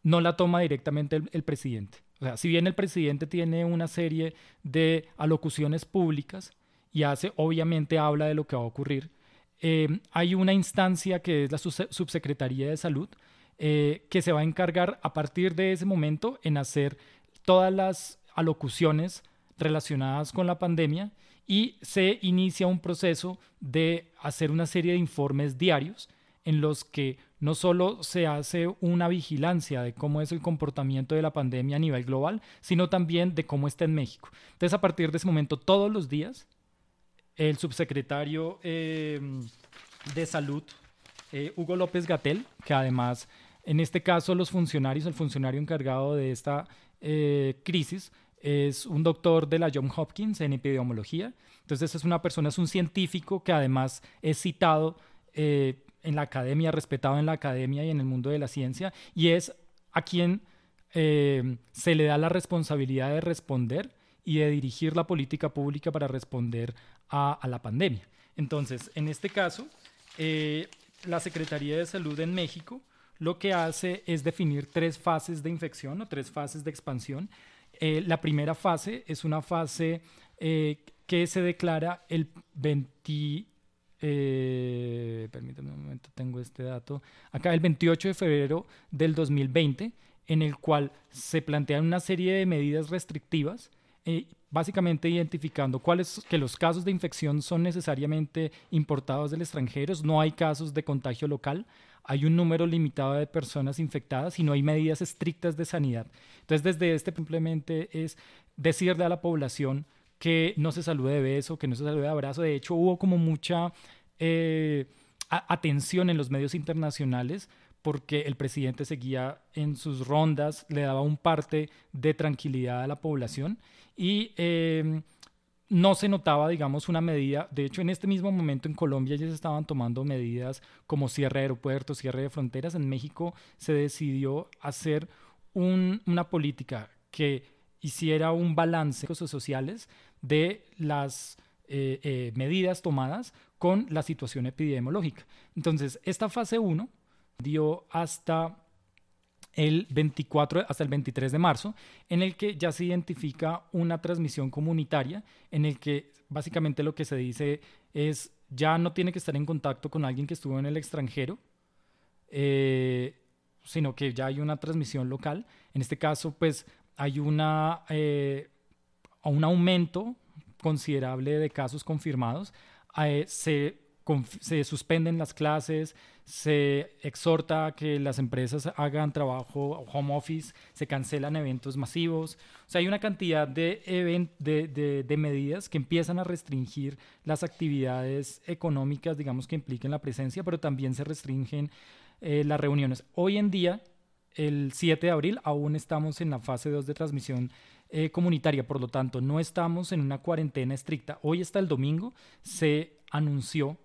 no la toma directamente el, el presidente. O sea, si bien el presidente tiene una serie de alocuciones públicas y hace, obviamente habla de lo que va a ocurrir, eh, hay una instancia que es la Subsecretaría de Salud eh, que se va a encargar a partir de ese momento en hacer todas las alocuciones relacionadas con la pandemia y se inicia un proceso de hacer una serie de informes diarios en los que no solo se hace una vigilancia de cómo es el comportamiento de la pandemia a nivel global, sino también de cómo está en México. Entonces, a partir de ese momento, todos los días el subsecretario em, de Salud, eh, Hugo López Gatel, que además, en este caso, los funcionarios, el funcionario encargado de esta eh, crisis, es un doctor de la John Hopkins en epidemiología. Entonces es una persona, es un científico que además es citado eh, en la academia, respetado en la academia y en el mundo de la ciencia, y es a quien se le da la responsabilidad de responder y de dirigir la política pública para responder a, la pandemia. Entonces, en este caso, eh, la Secretaría de Salud en México lo que hace es definir tres fases de infección o tres fases de expansión. Eh, la primera fase es una fase eh, que se declara el 20, permítame un momento, tengo este dato, acá el 28 de febrero del 2020, en el cual se plantean una serie de medidas restrictivas básicamente identificando cuáles que los casos de infección son necesariamente importados del extranjero, no hay casos de contagio local, hay un número limitado de personas infectadas y no hay medidas estrictas de sanidad. Entonces, desde este simplemente es decirle a la población que no se salude de beso, que no se salude de abrazo. De hecho, hubo como mucha eh, atención en los medios internacionales porque el presidente seguía en sus rondas, le daba un parte de tranquilidad a la población y em, no se notaba, digamos, una medida. De hecho, en este mismo momento en Colombia ya se estaban tomando medidas como cierre de aeropuertos, cierre de fronteras. En México se decidió hacer una política que hiciera un balance sociales de las eh, eh, medidas tomadas con la situación epidemiológica. Entonces, esta fase 1 dio hasta el 24 hasta el 23 de marzo, en el que ya se identifica una transmisión comunitaria, en el que básicamente lo que se dice es ya no tiene que estar en contacto con alguien que estuvo en el extranjero, eh, sino que ya hay una transmisión local. En este caso, pues hay una, eh, un aumento considerable de casos confirmados. Eh, se se suspenden las clases, se exhorta a que las empresas hagan trabajo home office, se cancelan eventos masivos. O sea, hay una cantidad de, de, de, medidas que empiezan a restringir las actividades económicas, digamos, que impliquen la presencia, pero también se restringen eh, las reuniones. Hoy en día, el 7 de abril, aún estamos en la fase 2 de transmisión eh, comunitaria, por lo tanto, no estamos en una cuarentena estricta. Hoy hasta el domingo se anunció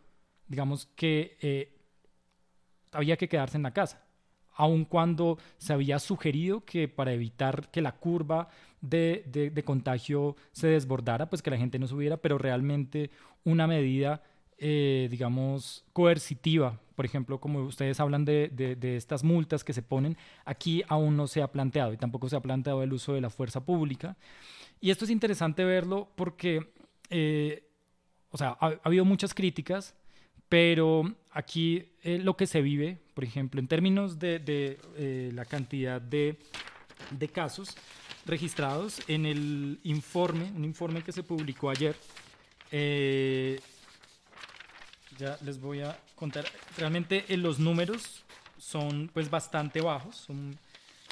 digamos que eh, había que quedarse en la casa, aun cuando se había sugerido que para evitar que la curva de, de, contagio se desbordara, pues que la gente no subiera, pero realmente una medida, eh, digamos, coercitiva, por ejemplo, como ustedes hablan de, de, estas multas que se ponen, aquí aún no se ha planteado y tampoco se ha planteado el uso de la fuerza pública. Y esto es interesante verlo porque, eh, o sea, ha, ha habido muchas críticas pero aquí eh, lo que se vive, por ejemplo, en términos de, de eh, la cantidad de, de, casos registrados en el informe, un informe que se publicó ayer, eh, ya les voy a contar, realmente los números son pues bastante bajos, son,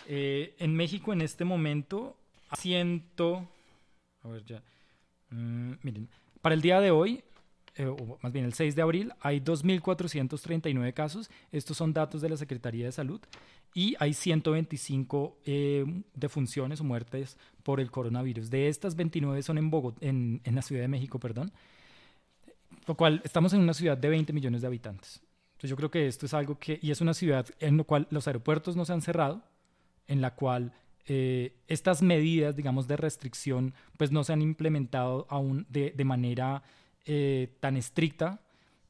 en México en este momento, ciento, a ver ya, mm, miren, para el día de hoy eh, o más bien el 6 de abril, hay 2.439 casos. Estos son datos de la Secretaría de Salud. Y hay 125 eh, defunciones o muertes por el coronavirus. De estas, 29 son en, Bogotá, en, en la Ciudad de México, perdón. Lo cual estamos en una ciudad de 20 millones de habitantes. Entonces yo creo que esto es algo que, y es una ciudad en la cual los aeropuertos no se han cerrado, en la cual eh, estas medidas, digamos, de restricción, pues no se han implementado aún de, de manera eh, tan estricta,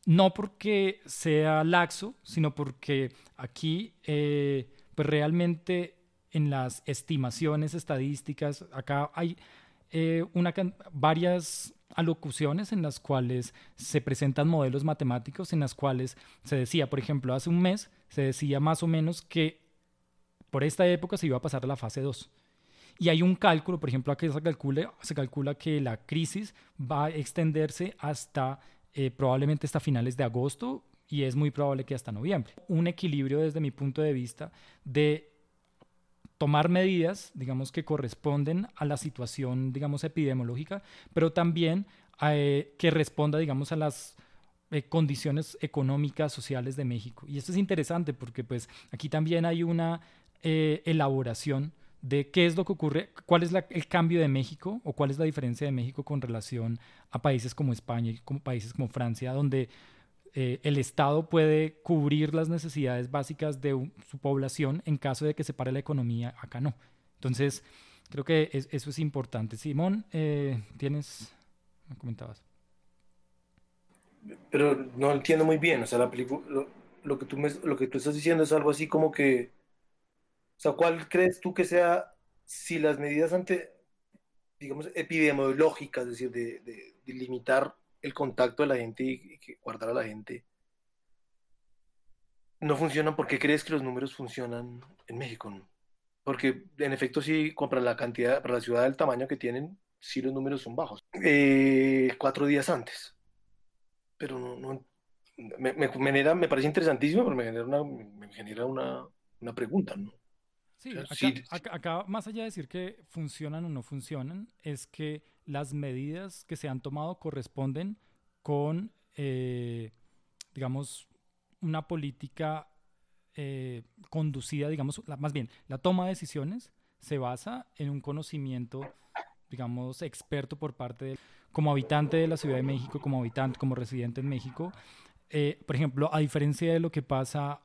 no porque sea laxo, sino porque aquí, eh, pues realmente en las estimaciones estadísticas, acá hay eh, una, varias alocuciones en las cuales se presentan modelos matemáticos, en las cuales se decía, por ejemplo, hace un mes, se decía más o menos que por esta época se iba a pasar a la fase 2 y hay un cálculo, por ejemplo, aquí se calcula, se calcula que la crisis va a extenderse hasta eh, probablemente hasta finales de agosto y es muy probable que hasta noviembre. Un equilibrio desde mi punto de vista de tomar medidas, digamos, que corresponden a la situación, digamos, epidemiológica, pero también eh, que responda, digamos, a las eh, condiciones económicas, sociales de México. Y esto es interesante porque, pues, aquí también hay una elaboración de qué es lo que ocurre, cuál es el cambio de México o cuál es la diferencia de México con relación a países como España y como países como Francia, donde eh, el Estado puede cubrir las necesidades básicas de su población en caso de que se pare la economía, acá no. Entonces, creo que eso es importante. Simón, eh, tienes, me comentabas. Pero no entiendo muy bien, o sea, la lo, lo, que tú me, lo que tú estás diciendo es algo así como que o sea, ¿cuál crees tú que sea, si las medidas ante, digamos, epidemiológicas, es decir, de, limitar el contacto de la gente y, guardar a la gente, no funcionan, ¿por qué crees que los números funcionan en México? Porque en efecto sí, para la cantidad, para la ciudad del tamaño que tienen, sí los números son bajos. Eh, cuatro días antes. Pero no, me, me, genera, me parece interesantísimo, pero me genera una, me genera una, una pregunta, ¿no? Sí, acá, más allá de decir que funcionan o no funcionan, es que las medidas que se han tomado corresponden con, eh, digamos, una política eh, conducida, digamos, más bien, la toma de decisiones se basa en un conocimiento, digamos, experto por parte de, como habitante de la Ciudad de México, como habitante, como residente en México. Eh, por ejemplo, a diferencia de lo que pasa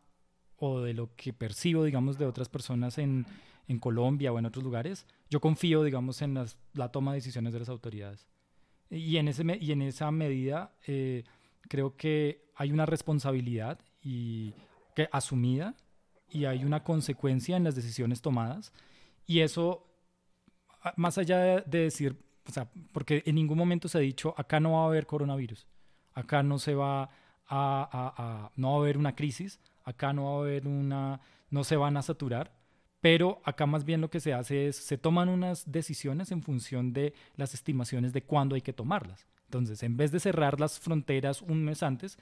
o de lo que percibo, digamos, de otras personas en, en Colombia o en otros lugares, yo confío, digamos, en las, la toma de decisiones de las autoridades. Y en, ese, y en esa medida eh, creo que hay una responsabilidad y, que, asumida y hay una consecuencia en las decisiones tomadas. Y eso, más allá de decir, o sea, porque en ningún momento se ha dicho, acá no va a haber coronavirus, acá no se va a, a, a no va a haber una crisis, acá no va a haber una, no se van a saturar, pero acá más bien lo que se hace es, se toman unas decisiones en función de las estimaciones de cuándo hay que tomarlas. Entonces, en vez de cerrar las fronteras un mes antes,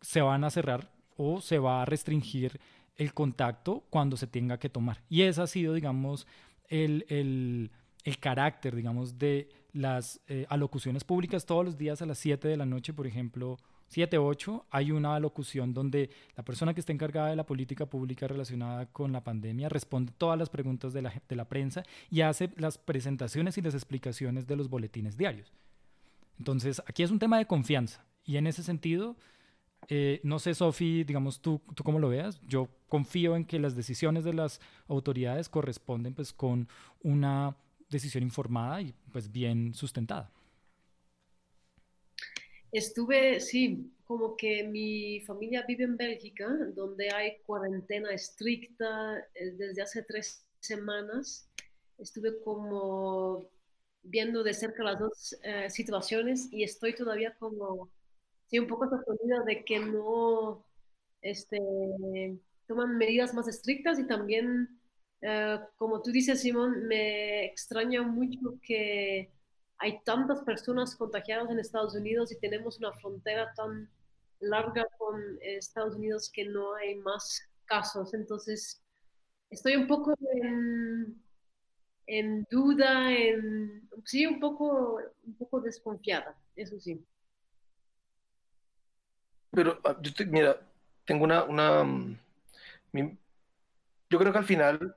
se van a cerrar o se va a restringir el contacto cuando se tenga que tomar. Y ese ha sido, digamos, el, el, el carácter, digamos, de las eh, alocuciones públicas todos los días a las 7 de la noche, por ejemplo, 7, 8, hay una alocución donde la persona que está encargada de la política pública relacionada con la pandemia responde todas las preguntas de la, de la prensa y hace las presentaciones y las explicaciones de los boletines diarios. Entonces, aquí es un tema de confianza y en ese sentido, eh, no sé, Sofi, digamos, tú, tú cómo lo veas, yo confío en que las decisiones de las autoridades corresponden pues con una decisión informada y pues bien sustentada. Estuve, sí, como que mi familia vive en Bélgica, donde hay cuarentena estricta eh, desde hace tres semanas. Estuve como viendo de cerca las dos eh, situaciones y estoy todavía como sí, un poco sorprendida de que no este, toman medidas más estrictas y también, eh, como tú dices, Simón, me extraña mucho que hay tantas personas contagiadas en Estados Unidos y tenemos una frontera tan larga con Estados Unidos que no hay más casos. Entonces, estoy un poco en, duda, en, sí, un poco, un poco desconfiada, eso sí. Pero, ah, mira, tengo una, una mm, yo creo que al final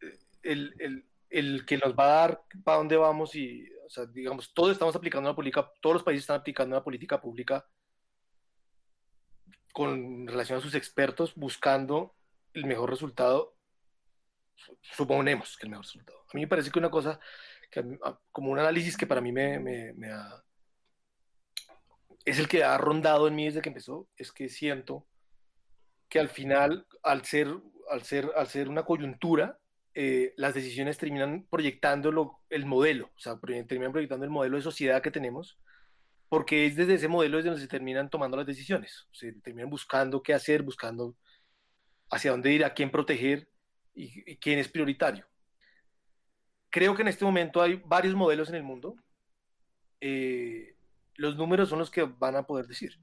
eh, el, el, el, que nos va a dar para dónde vamos y, o sea, digamos, todos estamos aplicando una política, todos los países están aplicando una política pública con relación a sus expertos buscando el mejor resultado, suponemos que el mejor resultado. A mí me parece que una cosa, que como un análisis que para mí me, me, me ha, es el que ha rondado en mí desde que empezó, es que siento que al final, al ser, al ser, al ser una coyuntura, eh, las decisiones terminan proyectando el modelo, o sea, terminan proyectando el modelo de sociedad que tenemos, porque es desde ese modelo desde donde se terminan tomando las decisiones, se terminan buscando qué hacer, buscando hacia dónde ir, a quién proteger y, quién es prioritario. Creo que en este momento hay varios modelos en el mundo. Eh, los números son los que van a poder decir.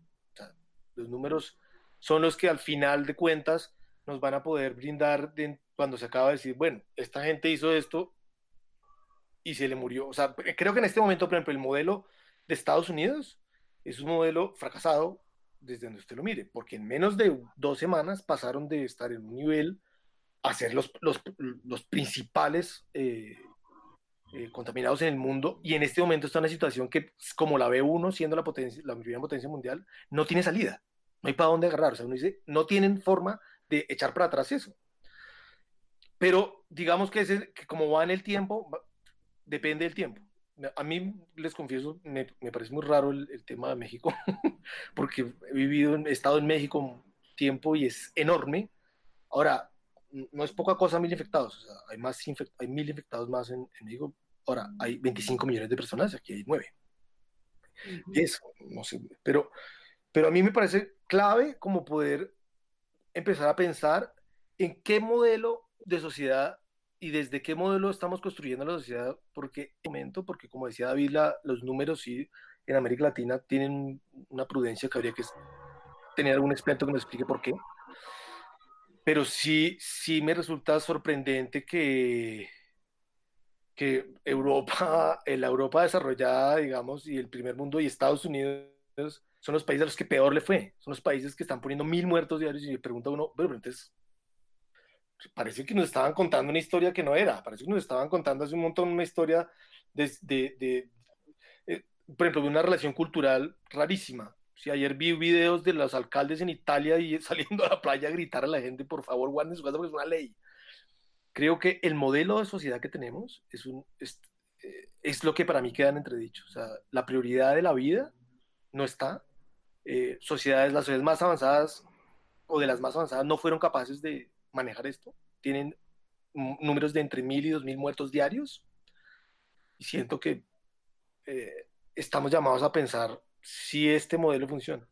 los números son los que al final de cuentas nos van a poder brindar cuando se acaba de decir, bueno, esta gente hizo esto y se le murió. O sea, creo que en este momento, por ejemplo, el modelo de Estados Unidos es un modelo fracasado desde donde usted lo mire, porque en menos de dos semanas pasaron de estar en un nivel a ser los, los, los principales eh, eh, contaminados en el mundo y en este momento está en una situación que, como la ve uno siendo la, potencia, la primera potencia mundial, no tiene salida no hay para dónde agarrar. O sea, uno dice, no tienen forma de echar para atrás eso. Pero digamos que, ese, que como va en el tiempo, depende del tiempo. A mí, les confieso, me, me parece muy raro el, el tema de México, porque he vivido, he estado en México un tiempo y es enorme. Ahora, no es poca cosa mil infectados, o sea, hay, más hay mil infectados más en, en, México. Ahora, hay 25 millones de personas, aquí hay 9. Uh -huh. No sé, pero pero a mí me parece clave como poder empezar a pensar en qué modelo de sociedad y desde qué modelo estamos construyendo la sociedad, porque momento, porque como decía David, la, los números sí en América Latina tienen una prudencia que habría que tener algún experto que nos explique por qué. Pero sí, sí me resulta sorprendente que, que Europa, la Europa desarrollada, digamos, y el primer mundo y Estados Unidos son los países a los que peor le fue. Son los países que están poniendo mil muertos diarios y le pregunta uno, pero, entonces, parece que nos estaban contando una historia que no era. Parece que nos estaban contando hace un montón una historia de, de, de eh, por ejemplo, de una relación cultural rarísima. Si ayer vi videos de los alcaldes en Italia y saliendo a la playa a gritar a la gente, por favor, guarden su casa porque es una ley. Creo que el modelo de sociedad que tenemos es, un, es, eh, es lo que para mí queda en entredicho. O sea, la prioridad de la vida no está eh, sociedades, las sociedades más avanzadas o de las más avanzadas no fueron capaces de manejar esto. Tienen números de entre mil y dos mil muertos diarios. Y siento que eh, estamos llamados a pensar si este modelo funciona.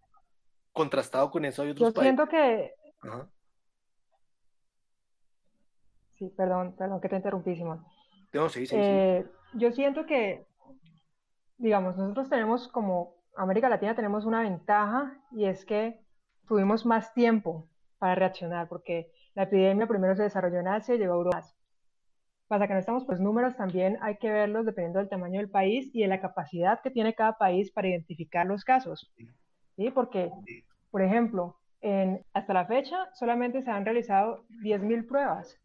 Contrastado con eso hay otros Yo países. siento que... Ajá. Sí, perdón, perdón que te interrumpí, Simón. No, sí, sí, eh, sí. Yo siento que, digamos, nosotros tenemos como América Latina tenemos una ventaja y es que tuvimos más tiempo para reaccionar, porque la epidemia primero se desarrolló en Asia y llegó a Europa. Pasa que no estamos, pues números también hay que verlos dependiendo del tamaño del país y de la capacidad que tiene cada país para identificar los casos. ¿Sí? Porque, por ejemplo, en, hasta la fecha solamente se han realizado 10.000 pruebas.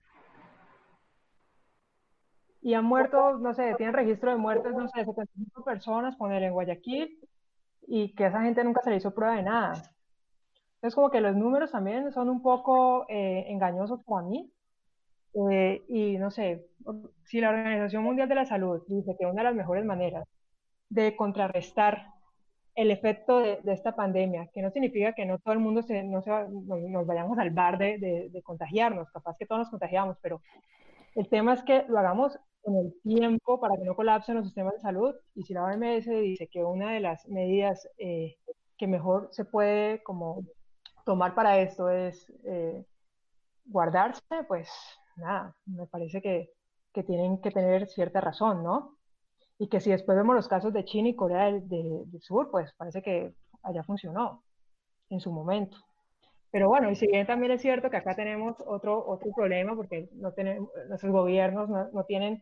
Y han muerto, no sé, tienen registro de muertes, no sé, 75 personas, poner en Guayaquil, y que esa gente nunca se le hizo prueba de nada. Entonces, como que los números también son un poco eh, engañosos para mí. Eh, y no sé, si la Organización Mundial de la Salud dice que una de las mejores maneras de contrarrestar el efecto de, esta pandemia, que no significa que no todo el mundo se, no se nos, vayamos al bar de, de, de contagiarnos, capaz que todos nos contagiamos, pero el tema es que lo hagamos en el tiempo para que no colapsen los sistemas de salud. Y si la OMS dice que una de las medidas eh, que mejor se puede como tomar para esto es eh, guardarse, pues nada, me parece que, que, tienen que tener cierta razón, ¿no? Y que si después vemos los casos de China y Corea del, del Sur, pues parece que allá funcionó en su momento. Pero bueno, y si bien también es cierto que acá tenemos otro, otro problema, porque no tenemos, nuestros gobiernos no, no tienen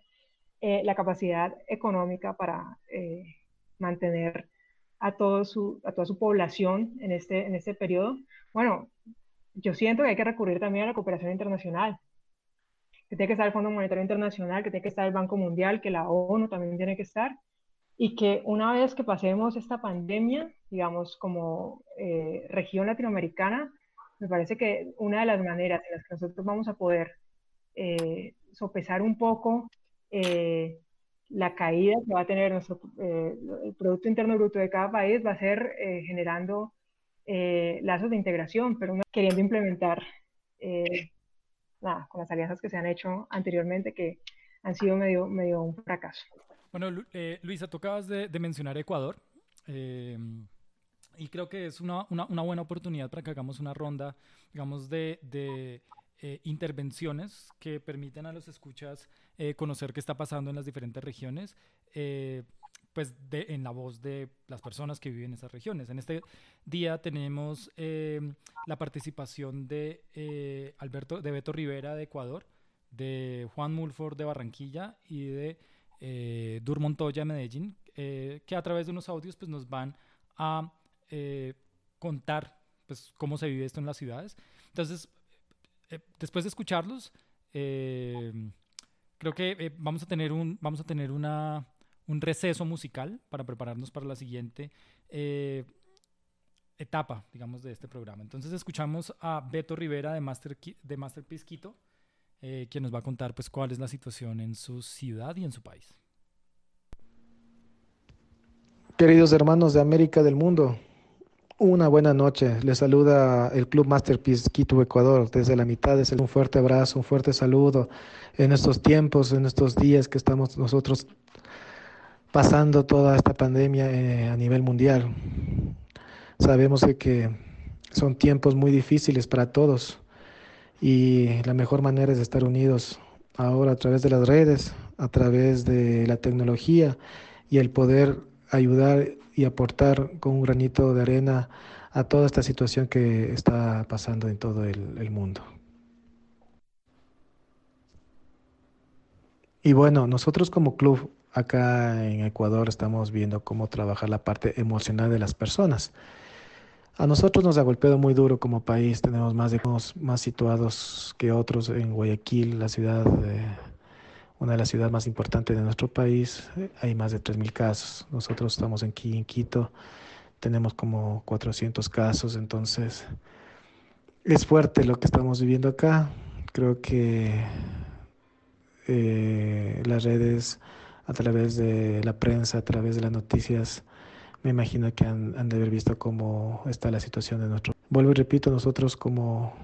eh, la capacidad económica para eh, mantener a, todo su, a toda su población en este, en este periodo, bueno, yo siento que hay que recurrir también a la cooperación internacional, que tiene que estar el Fondo Monetario Internacional, que tiene que estar el Banco Mundial, que la ONU también tiene que estar, y que una vez que pasemos esta pandemia, digamos, como eh, región latinoamericana, me parece que una de las maneras en las que nosotros vamos a poder eh, sopesar un poco eh, la caída que va a tener nuestro, el Producto Interno Bruto de cada país va a ser generando lazos de integración, pero queriendo implementar nada, con las alianzas que se han hecho anteriormente que han sido medio, medio un fracaso. Bueno, eh, Luisa, tú acabas de, mencionar Ecuador. Eh, y creo que es una, una, una, buena oportunidad para que hagamos una ronda, digamos, de, de eh, intervenciones que permiten a los escuchas conocer qué está pasando en las diferentes regiones, pues de, en la voz de las personas que viven en esas regiones. En este día tenemos la participación de Alberto, de Beto Rivera de Ecuador, de Juan Mulford de Barranquilla y de eh, Dur Montoya Medellín, eh, que a través de unos audios pues, nos van a eh, contar pues, cómo se vive esto en las ciudades. Entonces, eh, después de escucharlos, creo que vamos a tener, un, vamos a tener una, un receso musical para prepararnos para la siguiente etapa, digamos, de este programa. Entonces escuchamos a Beto Rivera de, Master, de Masterpiece Quito eh, quien nos va a contar pues cuál es la situación en su ciudad y en su país. Queridos hermanos de América del Mundo, una buena noche. Les saluda el Club Masterpiece Quito, Ecuador. Desde la mitad es un fuerte abrazo, un fuerte saludo en estos tiempos, en estos días que estamos nosotros pasando toda esta pandemia eh, a nivel mundial. Sabemos que son tiempos muy difíciles para todos y la mejor manera es estar unidos ahora a través de las redes, a través de la tecnología y el poder ayudar y aportar con un granito de arena a toda esta situación que está pasando en todo el, mundo. Y bueno, nosotros como club acá en Ecuador estamos viendo cómo trabajar la parte emocional de las personas. A nosotros nos ha golpeado muy duro como país. Tenemos más de más situados que otros en Guayaquil, la ciudad, una de las ciudades más importantes de nuestro país. Hay más de 3.000 casos. Nosotros estamos en Quito, tenemos como 400 casos. Entonces, es fuerte lo que estamos viviendo acá. Creo que eh, las redes, a través de la prensa, a través de las noticias, me imagino que han, de haber visto cómo está la situación de nuestro. Vuelvo y repito, nosotros como,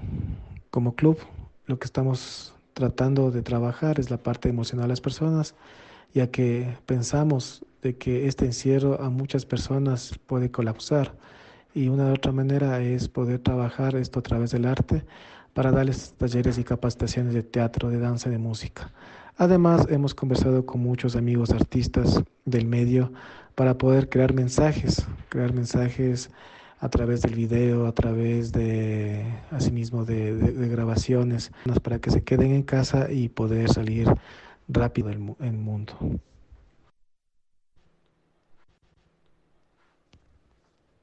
como club, lo que estamos tratando de trabajar es la parte emocional de las personas, ya que pensamos de que este encierro a muchas personas puede colapsar y una de otra manera es poder trabajar esto a través del arte para darles talleres y capacitaciones de teatro, de danza, de música. Además, hemos conversado con muchos amigos artistas del medio para poder crear mensajes, crear mensajes a través del video, a través de, asimismo, de, de, grabaciones, para que se queden en casa y poder salir rápido del mundo.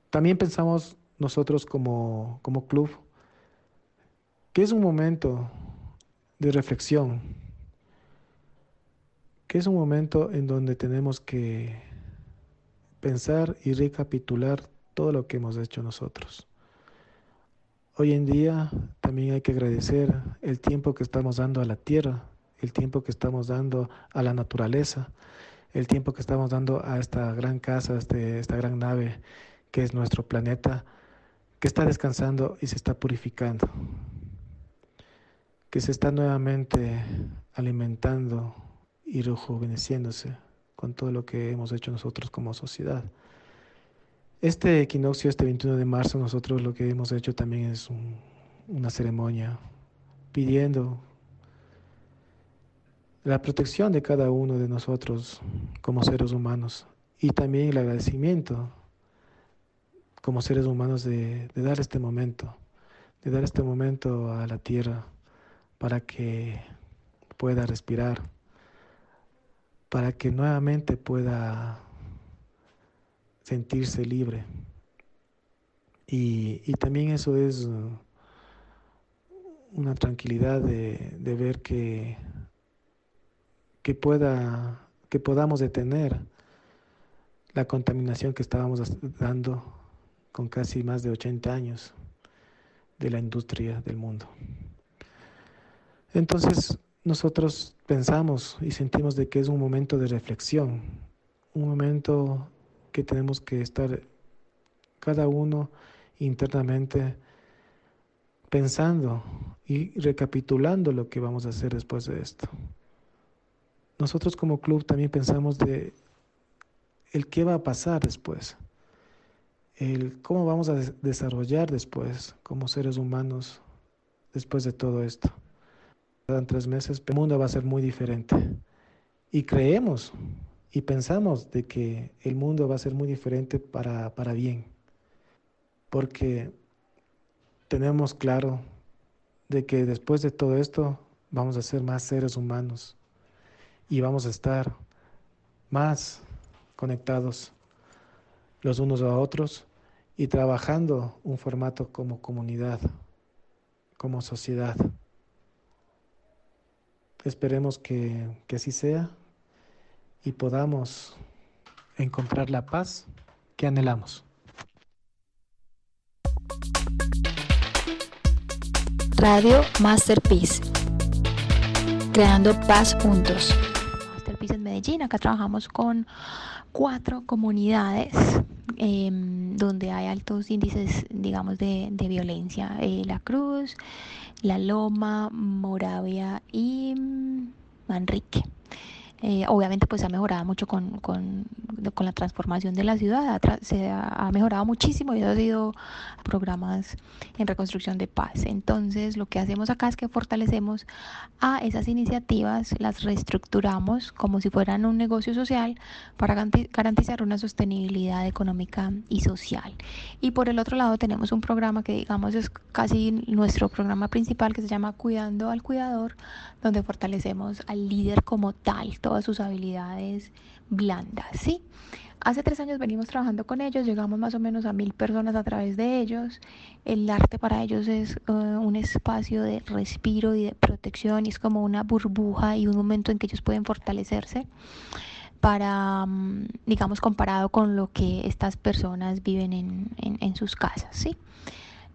También pensamos nosotros como club que es un momento de reflexión, que es un momento en donde tenemos que pensar y recapitular todo lo que hemos hecho nosotros. Hoy en día también hay que agradecer el tiempo que estamos dando a la tierra, el tiempo que estamos dando a la naturaleza, el tiempo que estamos dando a esta gran casa, este, esta gran nave que es nuestro planeta, que está descansando y se está purificando, que se está nuevamente alimentando y rejuveneciéndose con todo lo que hemos hecho nosotros como sociedad. Este equinoccio, este 21 de marzo, nosotros lo que hemos hecho también es una ceremonia pidiendo la protección de cada uno de nosotros como seres humanos y también el agradecimiento como seres humanos de, dar este momento, de dar este momento a la tierra para que pueda respirar, para que nuevamente pueda sentirse libre. Y, y también eso es una tranquilidad de, de ver que, que, pueda, que podamos detener la contaminación que estábamos dando con casi más de 80 años de la industria del mundo. Entonces nosotros pensamos y sentimos de que es un momento de reflexión, un momento que tenemos que estar cada uno internamente pensando y recapitulando lo que vamos a hacer después de esto. Nosotros como club también pensamos de el qué va a pasar después, el cómo vamos a desarrollar después como seres humanos después de todo esto. En tres meses el mundo va a ser muy diferente y creemos y pensamos de que el mundo va a ser muy diferente para, para bien, porque tenemos claro de que después de todo esto vamos a ser más seres humanos y vamos a estar más conectados los unos a otros y trabajando un formato como comunidad, como sociedad. Esperemos que, que así sea y podamos encontrar la paz que anhelamos. Radio Masterpiece. Creando paz juntos. Masterpiece en Medellín. Acá trabajamos con cuatro comunidades em, donde hay altos índices, digamos, de, de violencia. Eh, la Cruz, La Loma, Moravia y mm, Manrique. Eh, obviamente pues ha mejorado mucho con, con, con, la transformación de la ciudad, se ha, mejorado muchísimo y ha sido programas en reconstrucción de paz. Entonces lo que hacemos acá es que fortalecemos a esas iniciativas, las reestructuramos como si fueran un negocio social para garantizar una sostenibilidad económica y social. Y por el otro lado tenemos un programa que digamos es casi nuestro programa principal que se llama Cuidando al Cuidador, donde fortalecemos al líder como tal todas sus habilidades blandas, ¿sí? Hace tres años venimos trabajando con ellos, llegamos más o menos a mil personas a través de ellos. El arte para ellos es uh, un espacio de respiro y de protección y es como una burbuja y un momento en que ellos pueden fortalecerse para, um, digamos, comparado con lo que estas personas viven en, en, en sus casas, ¿sí?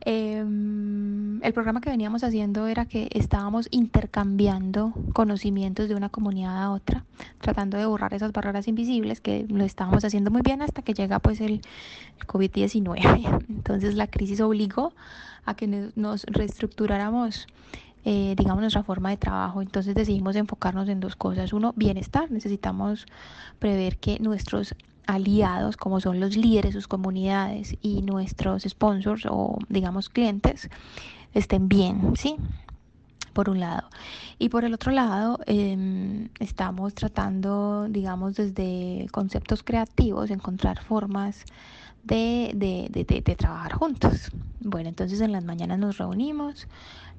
Em, el programa que veníamos haciendo era que estábamos intercambiando conocimientos de una comunidad a otra, tratando de borrar esas barreras invisibles, que lo estábamos haciendo muy bien hasta que llega pues el, COVID-19. Entonces la crisis obligó a que nos reestructuráramos eh, digamos, nuestra forma de trabajo. Entonces decidimos enfocarnos en dos cosas. Uno, bienestar. Necesitamos prever que nuestros aliados, como son los líderes, sus comunidades y nuestros sponsors o digamos clientes, estén bien, ¿sí? Por un lado. Y por el otro lado, em, estamos tratando, digamos, desde conceptos creativos, encontrar formas de, de, de, de, trabajar juntos. Bueno, entonces en las mañanas nos reunimos,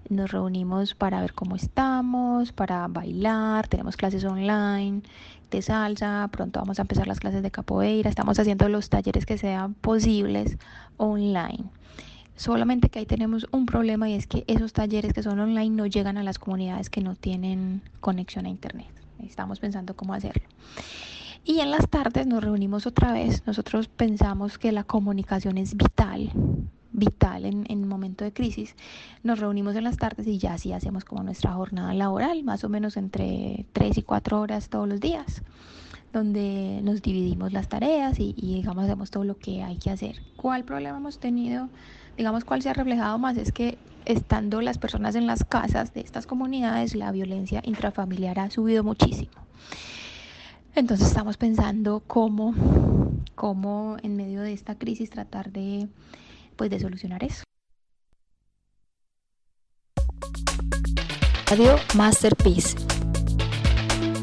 nos reunimos para ver cómo estamos, para bailar, tenemos clases online de salsa, pronto vamos a empezar las clases de capoeira, estamos haciendo los talleres que sean posibles online. Solamente que ahí tenemos un problema y es que esos talleres que son online no llegan a las comunidades que no tienen conexión a internet. Estamos pensando cómo hacerlo. Y en las tardes nos reunimos otra vez. Nosotros pensamos que la comunicación es vital, vital en, en momento de crisis. Nos reunimos en las tardes y ya así hacemos como nuestra jornada laboral, más o menos entre 3 y 4 horas todos los días donde nos dividimos las tareas y, y, digamos hacemos todo lo que hay que hacer. ¿Cuál problema hemos tenido? Digamos cuál se ha reflejado más es que estando las personas en las casas de estas comunidades, la violencia intrafamiliar ha subido muchísimo. Entonces estamos pensando cómo cómo en medio de esta crisis tratar de, pues, de solucionar eso. Radio Masterpiece.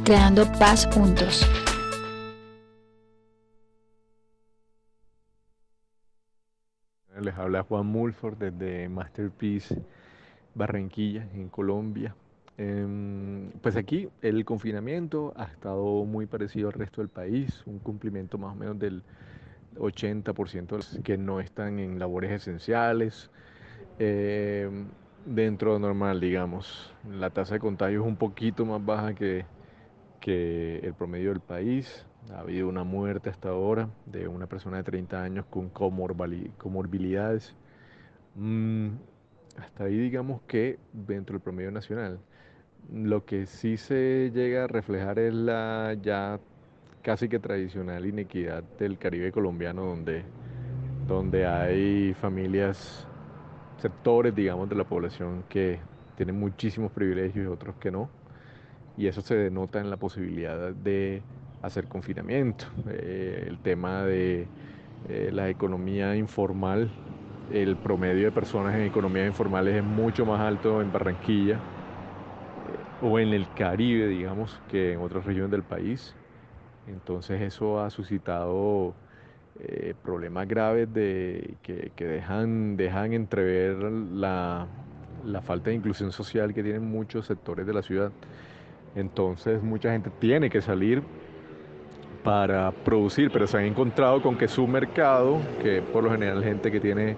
Creando paz juntos. Les habla Juan Mulford desde Masterpiece Barranquilla, en Colombia. Em, pues aquí el confinamiento ha estado muy parecido al resto del país, un cumplimiento más o menos del 80% que no están en labores esenciales. Em, dentro de normal, digamos. La tasa de contagio es un poquito más baja que, que el promedio del país. Ha habido una muerte hasta ahora de una persona de 30 años con comorbilidades. Mm, hasta ahí digamos que dentro del promedio nacional. Lo que sí se llega a reflejar es la ya casi que tradicional inequidad del Caribe colombiano donde, donde hay familias, sectores digamos de la población que tienen muchísimos privilegios y otros que no. Y eso se denota en la posibilidad de hacer confinamiento. Eh, el tema de eh, la economía informal, el promedio de personas en economía informal es mucho más alto en Barranquilla eh, o en el Caribe, digamos, que en otras regiones del país. Entonces eso ha suscitado problemas graves de, que, dejan, dejan entrever la, la falta de inclusión social que tienen muchos sectores de la ciudad. Entonces mucha gente tiene que salir para producir, pero se han encontrado con que su mercado, que por lo general gente que tiene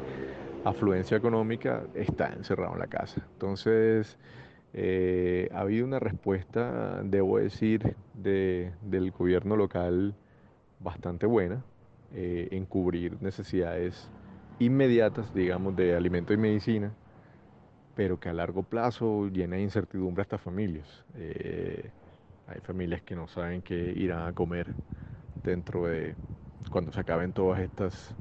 afluencia económica, está encerrado en la casa. Entonces, eh, ha habido una respuesta, debo decir, del gobierno local bastante buena eh, en cubrir necesidades inmediatas, digamos, de alimento y medicina, pero que a largo plazo llena de incertidumbre a estas familias. Eh, hay familias que no saben qué irán a comer dentro de cuando se acaben todas estas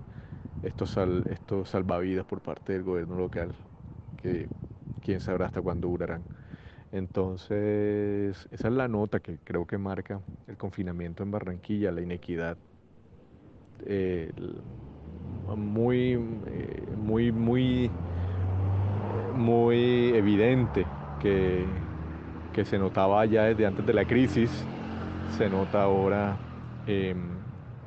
estos, estos salvavidas por parte del gobierno local, que quién sabrá hasta cuándo durarán. Entonces, esa es la nota que creo que marca el confinamiento en Barranquilla, la inequidad eh, muy, eh, muy, muy, muy evidente que, que se notaba ya desde antes de la crisis, se nota ahora em,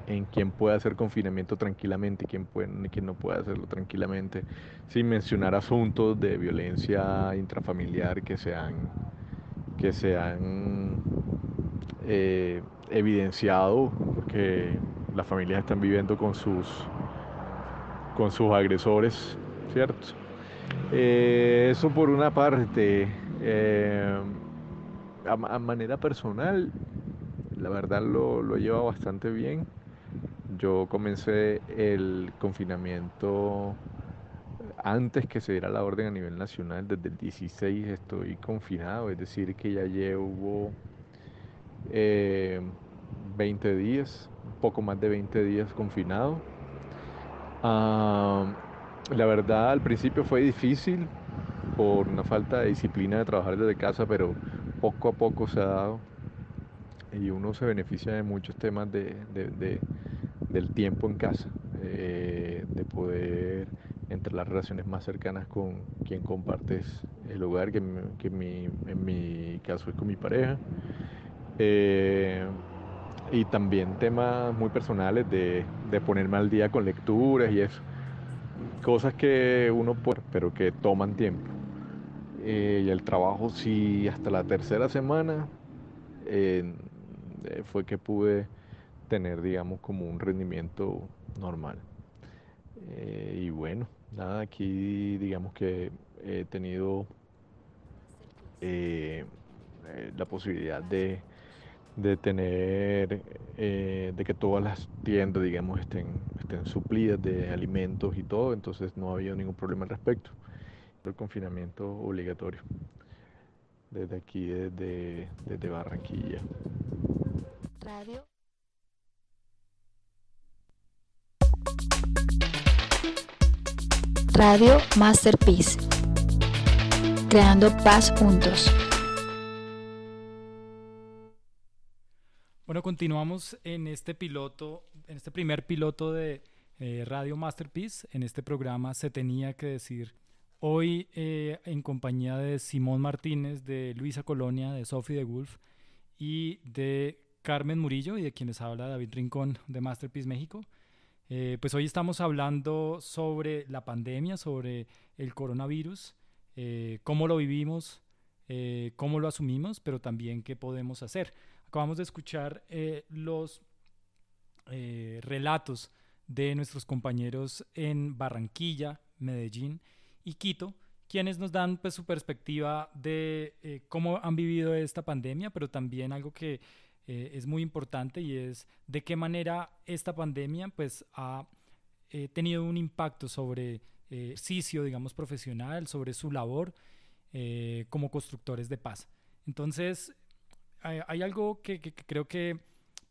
en quién puede hacer confinamiento tranquilamente y quién, puede, quién no puede hacerlo tranquilamente, sin mencionar asuntos de violencia intrafamiliar que se han, que se han eh, evidenciado, porque las familias están viviendo con sus, con sus agresores, ¿cierto? Eh, eso por una parte. Em, a, manera personal, la verdad lo, lo lleva bastante bien. Yo comencé el confinamiento antes que se diera la orden a nivel nacional, desde el 16 estoy confinado, es decir, que ya llevo 20 eh, días, poco más de 20 días confinado. la verdad, al principio fue difícil por una falta de disciplina de trabajar desde casa, pero poco a poco se ha dado y uno se beneficia de muchos temas de, del tiempo en casa, eh, de poder entre las relaciones más cercanas con quien compartes el hogar, que, en mi caso es con mi pareja. Eh, y también temas muy personales de, de, ponerme al día con lecturas y eso. Cosas que uno puede, pero que toman tiempo. Eh, y el trabajo sí hasta la tercera semana fue que pude tener, digamos, como un rendimiento normal. Eh, y bueno, nada, aquí digamos que he tenido la posibilidad de, de tener, de que todas las tiendas, digamos, estén, estén suplidas de alimentos y todo, entonces no ha habido ningún problema al respecto el confinamiento obligatorio desde aquí, desde, desde Barranquilla. Radio. Radio Masterpiece. Creando paz juntos. Bueno, continuamos en este piloto, en este primer piloto de eh, Radio Masterpiece. En este programa se tenía que decir hoy eh, en compañía de Simón Martínez, de Luisa Colonia, de Sophie de Wolf y de Carmen Murillo y de quienes habla David Rincón de Masterpiece México. Eh, pues hoy estamos hablando sobre la pandemia, sobre el coronavirus, cómo lo vivimos, cómo lo asumimos, pero también qué podemos hacer. Acabamos de escuchar eh, los eh, relatos de nuestros compañeros en Barranquilla, Medellín y Quito, quienes nos dan pues, su perspectiva de eh, cómo han vivido esta pandemia, pero también algo que es muy importante y es de qué manera esta pandemia pues, ha tenido un impacto sobre el ejercicio, digamos, profesional, sobre su labor como constructores de paz. Entonces, hay, algo que, creo que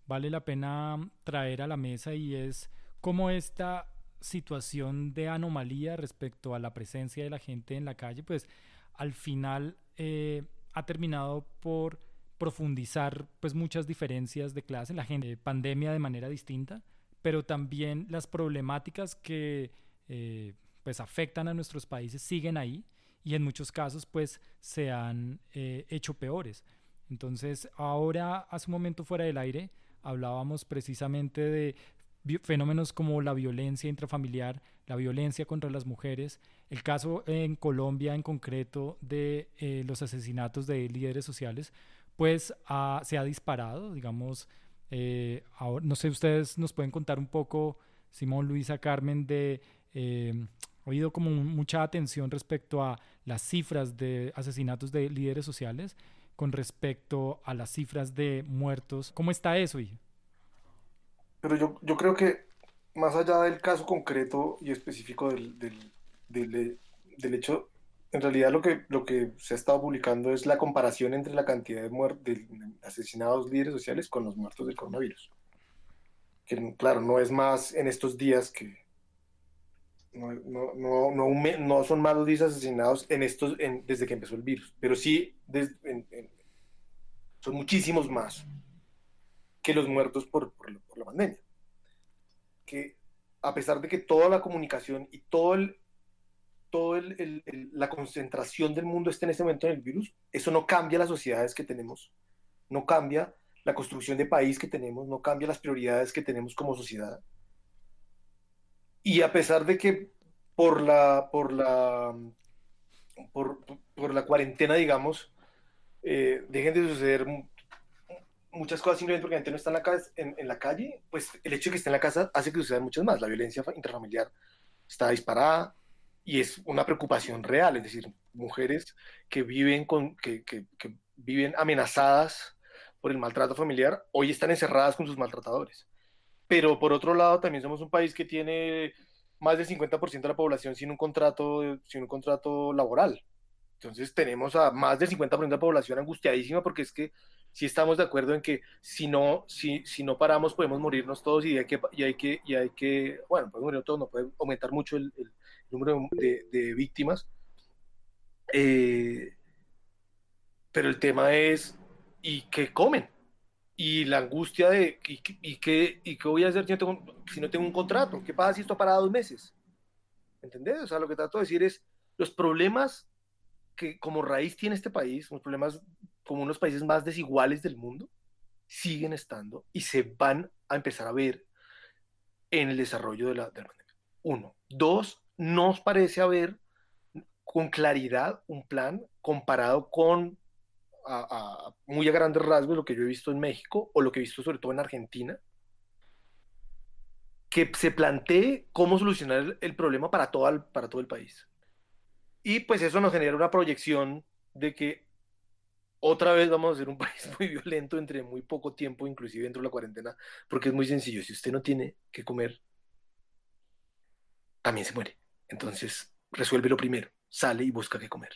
vale la pena traer a la mesa y es cómo esta situación de anomalía respecto a la presencia de la gente en la calle, pues al final eh, ha terminado por profundizar pues muchas diferencias de clase, la gente pandemia de manera distinta, pero también las problemáticas que eh, pues afectan a nuestros países siguen ahí y en muchos casos pues se han eh, hecho peores. Entonces, ahora, hace un momento fuera del aire, hablábamos precisamente de fenómenos como la violencia intrafamiliar, la violencia contra las mujeres, el caso en Colombia en concreto de eh, los asesinatos de líderes sociales, pues se ha disparado, digamos, eh, no sé, ustedes nos pueden contar un poco, Simón, Luisa, Carmen, de... Eh, oído como mucha atención respecto a las cifras de asesinatos de líderes sociales con respecto a las cifras de muertos. ¿Cómo está eso? Pero yo, yo creo que más allá del caso concreto y específico del, del, del, hecho, en realidad lo que, lo que se ha estado publicando es la comparación entre la cantidad de, de asesinados líderes sociales con los muertos del coronavirus. Que claro, no es más en estos días que, no, no, no, no, no son más los 10 asesinados en estos, en, desde que empezó el virus, pero sí son muchísimos más que los muertos por, por, la pandemia. Que a pesar de que toda la comunicación y todo el, todo el, la concentración del mundo esté en este momento en el virus, eso no cambia las sociedades que tenemos, no cambia la construcción de país que tenemos, no cambia las prioridades que tenemos como sociedad y a pesar de que por la, por la, por, por la cuarentena, digamos, eh, dejen de suceder muchas cosas simplemente porque la gente no está en la, casa, en, en, la calle, pues el hecho de que esté en la casa hace que sucedan muchas más. La violencia intrafamiliar está disparada y es una preocupación real, es decir, mujeres que viven, con, que, que, que viven amenazadas por el maltrato familiar, hoy están encerradas con sus maltratadores pero por otro lado también somos un país que tiene más del 50% de la población sin un contrato, sin un contrato laboral. Entonces tenemos a más del 50% de la población angustiadísima porque es que si estamos de acuerdo en que si no, si, si no paramos podemos morirnos todos y hay que, y hay que, y hay que bueno, podemos morir todos, no puede aumentar mucho el, el número de, de víctimas. Eh, pero el tema es, ¿y qué comen? y la angustia de ¿y, y, qué, y qué voy a hacer si no, tengo, si no tengo un contrato? ¿Qué pasa si esto para dos meses? ¿Entendés? O sea, lo que trato de decir es los problemas que como raíz tiene este país, los problemas como unos países más desiguales del mundo, siguen estando y se van a empezar a ver en el desarrollo de la, de la pandemia. Uno. Dos, nos parece haber con claridad un plan comparado con muy a grandes rasgos lo que yo he visto en México o lo que he visto sobre todo en Argentina, que se plantee cómo solucionar el, problema para todo, el, para todo el país. Y pues eso nos genera una proyección de que otra vez vamos a ser un país muy violento entre muy poco tiempo, inclusive dentro de la cuarentena, porque es muy sencillo, si usted no tiene que comer, también se muere. Entonces, resuelve lo primero, sale y busca qué comer.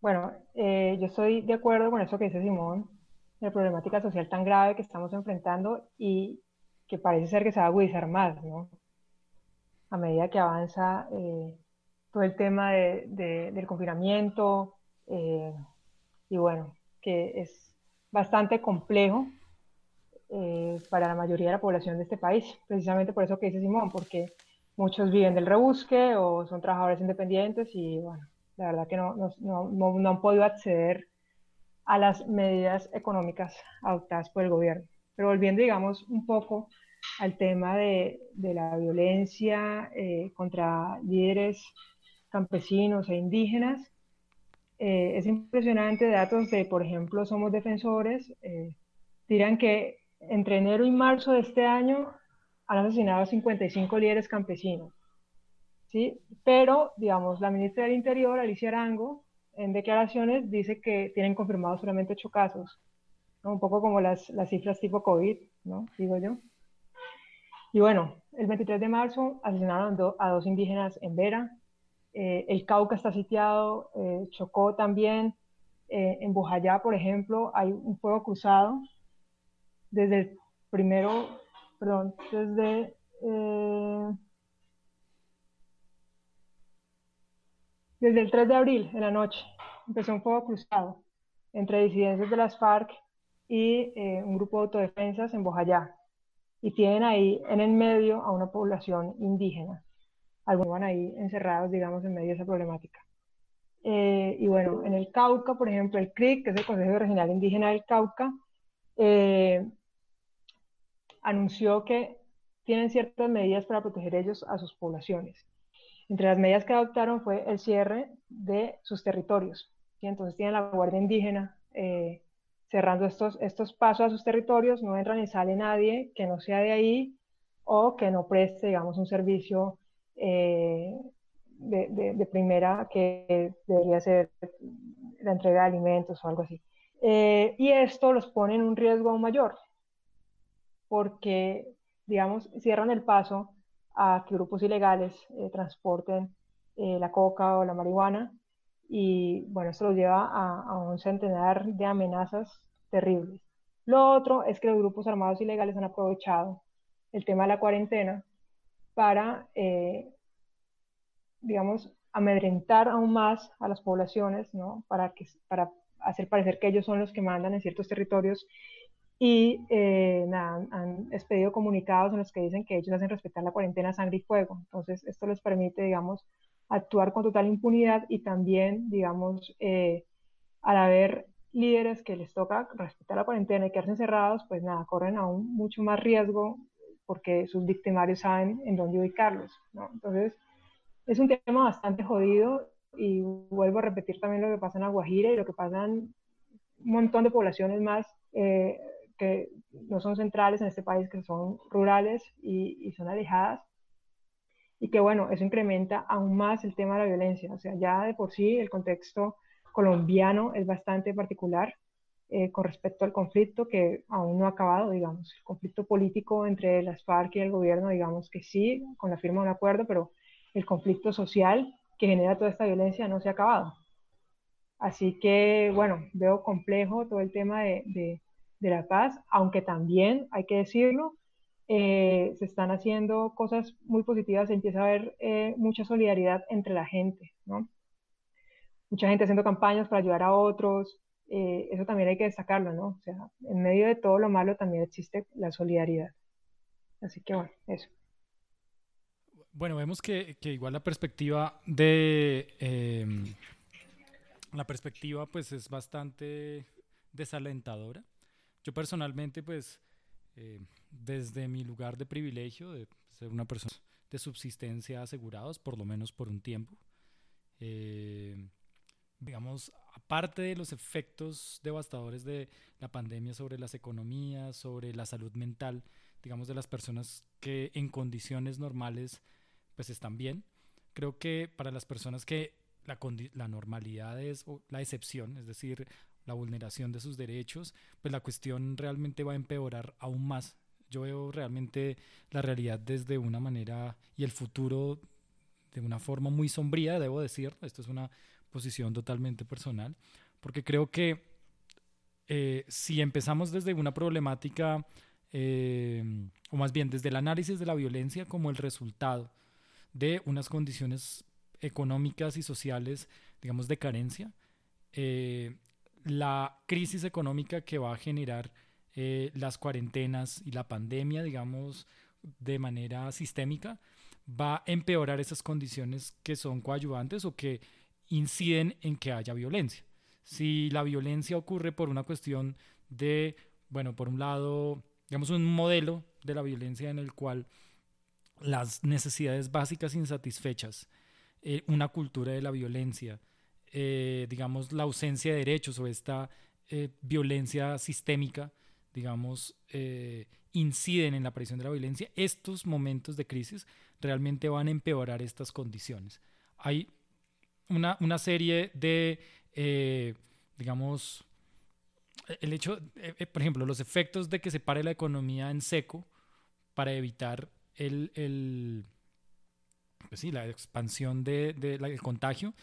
Bueno, eh, yo estoy de acuerdo con eso que dice Simón, la problemática social tan grave que estamos enfrentando y que parece ser que se va a agudizar más, ¿no? A medida que avanza eh, todo el tema de, del confinamiento, eh, y bueno, que es bastante complejo eh, para la mayoría de la población de este país, precisamente por eso que dice Simón, porque muchos viven del rebusque o son trabajadores independientes y bueno, la verdad que no, no, no, no han podido acceder a las medidas económicas adoptadas por el gobierno. Pero volviendo, digamos, un poco al tema de, de la violencia eh, contra líderes campesinos e indígenas, eh, es impresionante datos de, por ejemplo, Somos Defensores, eh, dirán que entre enero y marzo de este año han asesinado a 55 líderes campesinos. ¿sí? Pero, digamos, la ministra del Interior, Alicia Arango, en declaraciones dice que tienen confirmados solamente ocho casos, un poco como las, las cifras tipo COVID, ¿no? digo yo. Y bueno, el 23 de marzo asesinaron a dos indígenas en Vera, eh, el Cauca está sitiado, eh, Chocó también, eh, en Bujayá, por ejemplo, hay un fuego cruzado desde el primero, perdón, desde... desde el 3 de abril, en la noche, empezó un fuego cruzado entre disidencias de las FARC y un grupo de autodefensas en Bojayá. Y tienen ahí en el medio a una población indígena algunos van ahí encerrados, digamos, en medio de esa problemática. Eh, y bueno, en el Cauca, por ejemplo, el CRIC, que es el Consejo Regional Indígena del Cauca, eh, anunció que tienen ciertas medidas para proteger ellos a sus poblaciones. Entre las medidas que adoptaron fue el cierre de sus territorios. y Entonces tienen la Guardia Indígena eh, cerrando estos, estos pasos a sus territorios, no entra ni sale nadie que no sea de ahí o que no preste, digamos, un servicio eh, de, primera que debería ser la entrega de alimentos o algo así. Eh, y esto los pone en un riesgo aún mayor, porque, digamos, cierran el paso a que grupos ilegales eh, transporten la coca o la marihuana y, bueno, esto los lleva a, a un centenar de amenazas terribles. Lo otro es que los grupos armados ilegales han aprovechado el tema de la cuarentena para, eh, digamos, amedrentar aún más a las poblaciones, ¿no? Para, que, para hacer parecer que ellos son los que mandan en ciertos territorios y eh, han expedido comunicados en los que dicen que ellos hacen respetar la cuarentena sangre y fuego. Entonces, esto les permite, digamos, actuar con total impunidad y también, digamos, eh, al haber líderes que les toca respetar la cuarentena y quedarse encerrados, pues nada, corren aún mucho más riesgo porque sus victimarios saben en dónde ubicarlos. Entonces, es un tema bastante jodido y vuelvo a repetir también lo que pasa en La y lo que pasa en un montón de poblaciones más eh, que no son centrales en este país, que son rurales y, son alejadas. Y que bueno, eso incrementa aún más el tema de la violencia. O sea, ya de por sí el contexto colombiano es bastante particular. Eh, con respecto al conflicto que aún no ha acabado, digamos, el conflicto político entre las FARC y el gobierno, digamos que sí, con la firma de un acuerdo, pero el conflicto social que genera toda esta violencia no se ha acabado. Así que, bueno, veo complejo todo el tema de, la paz, aunque también, hay que decirlo, eh, se están haciendo cosas muy positivas, se empieza a haber eh, mucha solidaridad entre la gente, ¿no? Mucha gente haciendo campañas para ayudar a otros, eh, eso también hay que destacarlo, ¿no? O sea, en medio de todo lo malo también existe la solidaridad. Así que bueno, eso. Bueno, vemos que, que igual la perspectiva de... La perspectiva pues es bastante desalentadora. Yo personalmente pues eh, desde mi lugar de privilegio de ser una persona de subsistencia asegurados por lo menos por un tiempo, eh, digamos, aparte de los efectos devastadores de la pandemia sobre las economías, sobre la salud mental, digamos, de las personas que en condiciones normales pues están bien, creo que para las personas que la, la normalidad es la excepción, es decir, la vulneración de sus derechos, pues la cuestión realmente va a empeorar aún más. Yo veo realmente la realidad desde una manera y el futuro de una forma muy sombría, debo decir. Esto es una posición totalmente personal, porque creo que eh, si empezamos desde una problemática, eh, o más bien desde el análisis de la violencia como el resultado de unas condiciones económicas y sociales, digamos, de carencia, eh, la crisis económica que va a generar eh, las cuarentenas y la pandemia, digamos, de manera sistémica, va a empeorar esas condiciones que son coadyuvantes o que inciden en que haya violencia. Si la violencia ocurre por una cuestión de, bueno, por un lado, digamos, un modelo de la violencia en el cual las necesidades básicas insatisfechas, eh, una cultura de la violencia, eh, digamos, la ausencia de derechos o esta eh, violencia sistémica, digamos, inciden en la aparición de la violencia, estos momentos de crisis realmente van a empeorar estas condiciones. Hay una, una serie de, digamos, el hecho, por ejemplo, los efectos de que se pare la economía en seco para evitar el, pues sí, la expansión del de, contagio,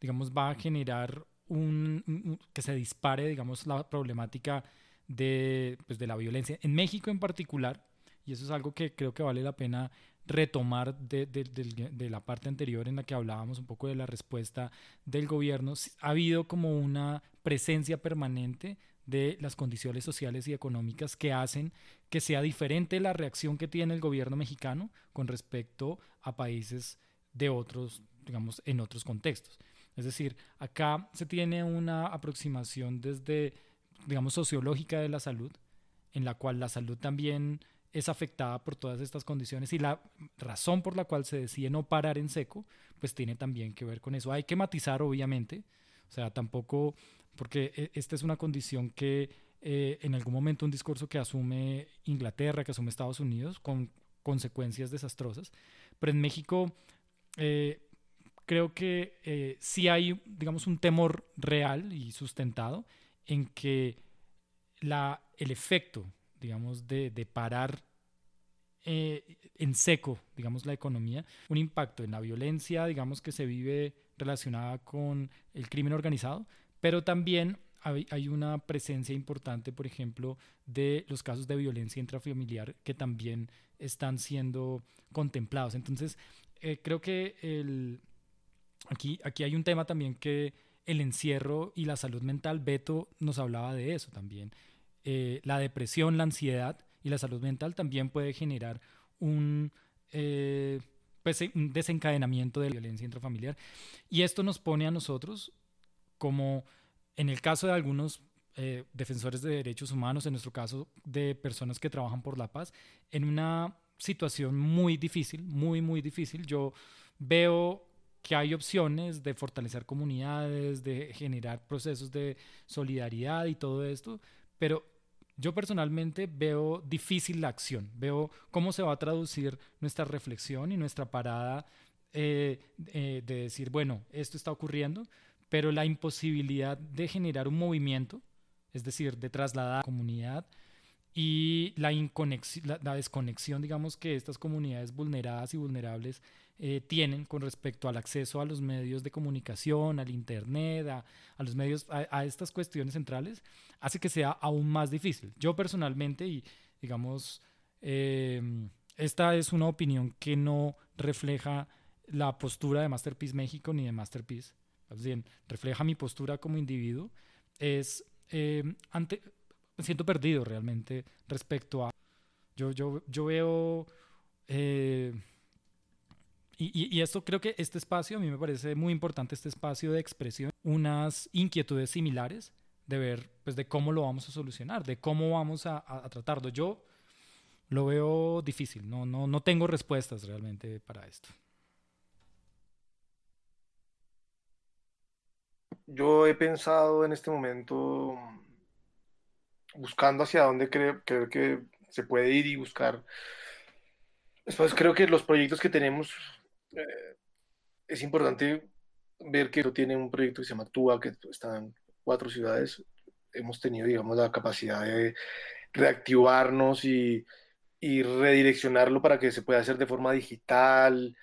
digamos, va a generar un, que se dispare, digamos, la problemática de, pues, de la violencia. En México en particular, y eso es algo que creo que vale la pena retomar de, de, la parte anterior en la que hablábamos un poco de la respuesta del gobierno, ha habido como una presencia permanente de las condiciones sociales y económicas que hacen que sea diferente la reacción que tiene el gobierno mexicano con respecto a países de otros, digamos, en otros contextos. Es decir, acá se tiene una aproximación desde, digamos, sociológica de la salud, en la cual la salud también es afectada por todas estas condiciones y la razón por la cual se decide no parar en seco, pues tiene también que ver con eso. Hay que matizar, obviamente, o sea, tampoco porque eh, esta es una condición que eh, en algún momento un discurso que asume Inglaterra, que asume Estados Unidos, con consecuencias desastrosas, pero en México eh, creo que sí hay, digamos, un temor real y sustentado en que la, el efecto, digamos, de, de parar en seco, digamos, la economía, un impacto en la violencia, digamos, que se vive relacionada con el crimen organizado, pero también hay, una presencia importante, por ejemplo, de los casos de violencia intrafamiliar que también están siendo contemplados. Entonces, eh, creo que el, aquí, aquí hay un tema también que el encierro y la salud mental, Beto nos hablaba de eso también. Eh, la depresión, la ansiedad y la salud mental también puede generar un, eh, pues, un desencadenamiento de la violencia intrafamiliar. Y esto nos pone a nosotros como en el caso de algunos eh, defensores de derechos humanos, en nuestro caso de personas que trabajan por la paz, en una situación muy difícil, muy, muy difícil. Yo veo que hay opciones de fortalecer comunidades, de generar procesos de solidaridad y todo esto, pero yo personalmente veo difícil la acción, veo cómo se va a traducir nuestra reflexión y nuestra parada eh, eh, de decir, bueno, esto está ocurriendo, pero la imposibilidad de generar un movimiento, es decir, de trasladar a la comunidad y la, la, desconexión, digamos, que estas comunidades vulneradas y vulnerables eh, tienen con respecto al acceso a los medios de comunicación, al Internet, a, los medios, a, estas cuestiones centrales, hace que sea aún más difícil. Yo personalmente, y digamos, em, esta es una opinión que no refleja la postura de Masterpiece México ni de Masterpiece bien, refleja mi postura como individuo, es, eh, ante, me siento perdido realmente respecto a, yo, yo, yo veo, eh, y, y, esto creo que este espacio, a mí me parece muy importante, este espacio de expresión, unas inquietudes similares de ver, pues, de cómo lo vamos a solucionar, de cómo vamos a, tratarlo. Yo lo veo difícil, no, no, no tengo respuestas realmente para esto. yo he pensado en este momento buscando hacia dónde creo, que se puede ir y buscar. Después creo que los proyectos que tenemos, eh, es importante ver que tiene un proyecto que se llama TUA, que está en cuatro ciudades. Hemos tenido, digamos, la capacidad de reactivarnos y, y redireccionarlo para que se pueda hacer de forma digital,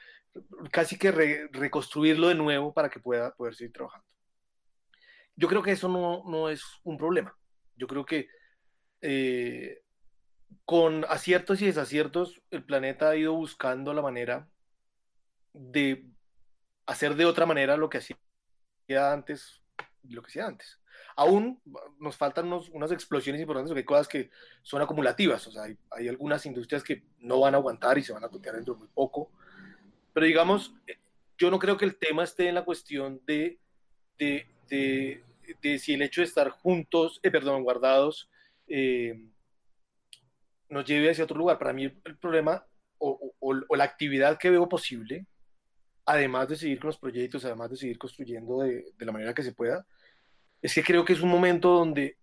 casi que reconstruirlo de nuevo para que pueda poder seguir trabajando. Yo creo que eso no, es un problema. Yo creo que eh, con aciertos y desaciertos, el planeta ha ido buscando la manera de hacer de otra manera lo que hacía antes lo que hacía antes. Aún nos faltan unos, unas explosiones importantes, porque hay cosas que son acumulativas, hay, hay, algunas industrias que no van a aguantar y se van a cotear dentro de muy poco, pero digamos, eh, yo no creo que el tema esté en la cuestión de, de, de, si el hecho de estar juntos, eh, perdón, guardados, eh, nos lleve hacia otro lugar. Para mí el problema o, o, la actividad que veo posible, además de seguir con los proyectos, además de seguir construyendo de, la manera que se pueda, es que creo que es un momento donde,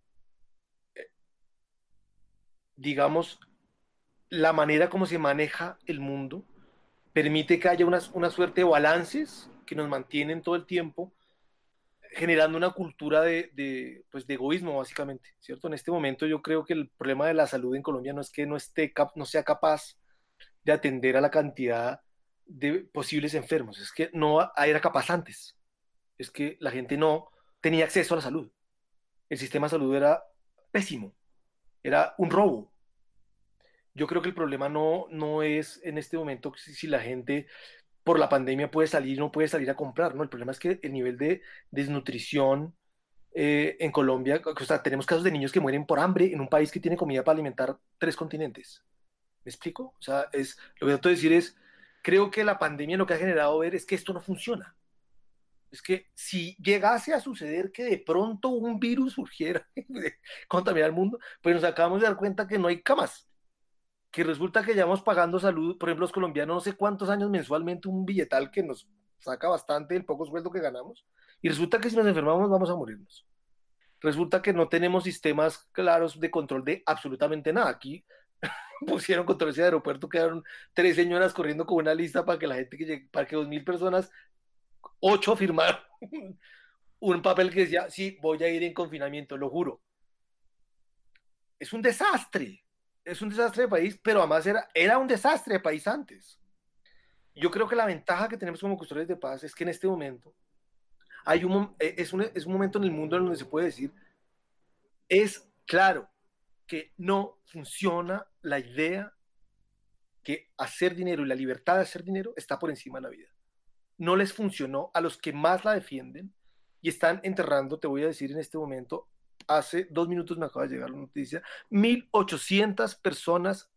eh, digamos, la manera como se maneja el mundo permite que haya una, una suerte de balances que nos mantienen todo el tiempo generando una cultura de, de, pues de egoísmo, básicamente, ¿cierto? En este momento yo creo que el problema de la salud en Colombia no es que no, esté, no sea capaz de atender a la cantidad de posibles enfermos, es que no era capaz antes, es que la gente no tenía acceso a la salud. El sistema de salud era pésimo, era un robo. Yo creo que el problema no, no es en este momento si, si la gente por la pandemia puede salir no puede salir a comprar, ¿no? El problema es que el nivel de desnutrición eh, en Colombia, o sea, tenemos casos de niños que mueren por hambre en un país que tiene comida para alimentar tres continentes. ¿Me explico? O sea, es, lo que trato de decir es, creo que la pandemia lo que ha generado ver es que esto no funciona. Es que si llegase a suceder que de pronto un virus surgiera contaminar el mundo, pues nos acabamos de dar cuenta que no hay camas que resulta que llevamos pagando salud, por ejemplo, los colombianos, no sé cuántos años mensualmente, un billetal que nos saca bastante el poco sueldo que ganamos, y resulta que si nos enfermamos vamos a morirnos. Resulta que no tenemos sistemas claros de control de absolutamente nada. Aquí pusieron controversia de aeropuerto, quedaron tres señoras corriendo con una lista para que la gente que llegue, para que dos mil personas, ocho firmaron un papel que decía, sí, voy a ir en confinamiento, lo juro. Es un desastre es un desastre de país, pero además era, era un desastre de país antes. Yo creo que la ventaja que tenemos como custodios de paz es que en este momento hay un, eh, es, un, es un momento en el mundo en donde se puede decir, es claro que no funciona la idea que hacer dinero y la libertad de hacer dinero está por encima de la vida. No les funcionó a los que más la defienden y están enterrando, te voy a decir en este momento, hace dos minutos me acaba de llegar la noticia, 1.800 personas,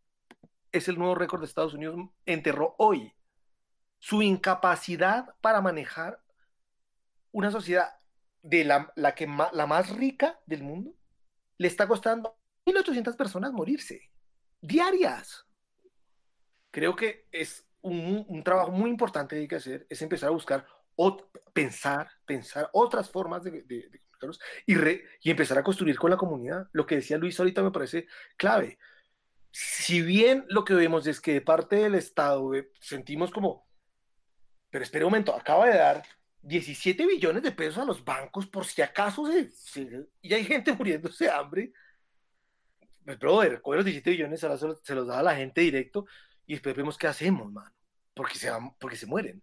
es el nuevo récord de Estados Unidos, enterró hoy. Su incapacidad para manejar una sociedad de la, la, que la más rica del mundo le está costando 1.800 personas morirse, diarias. Creo que es un, trabajo muy importante que hay que hacer, es empezar a buscar, pensar, pensar otras formas de, de, de y, re, y empezar a construir con la comunidad. Lo que decía Luis ahorita me parece clave. Si bien lo que vemos es que de parte del Estado eh, sentimos como, pero espera un momento, acaba de dar 17 billones de pesos a los bancos por si acaso se, se, y hay gente muriéndose de hambre. Pues, brother, coge los 17 billones, ahora se los, se los da a la gente directo y después vemos qué hacemos, mano, porque se, porque se mueren.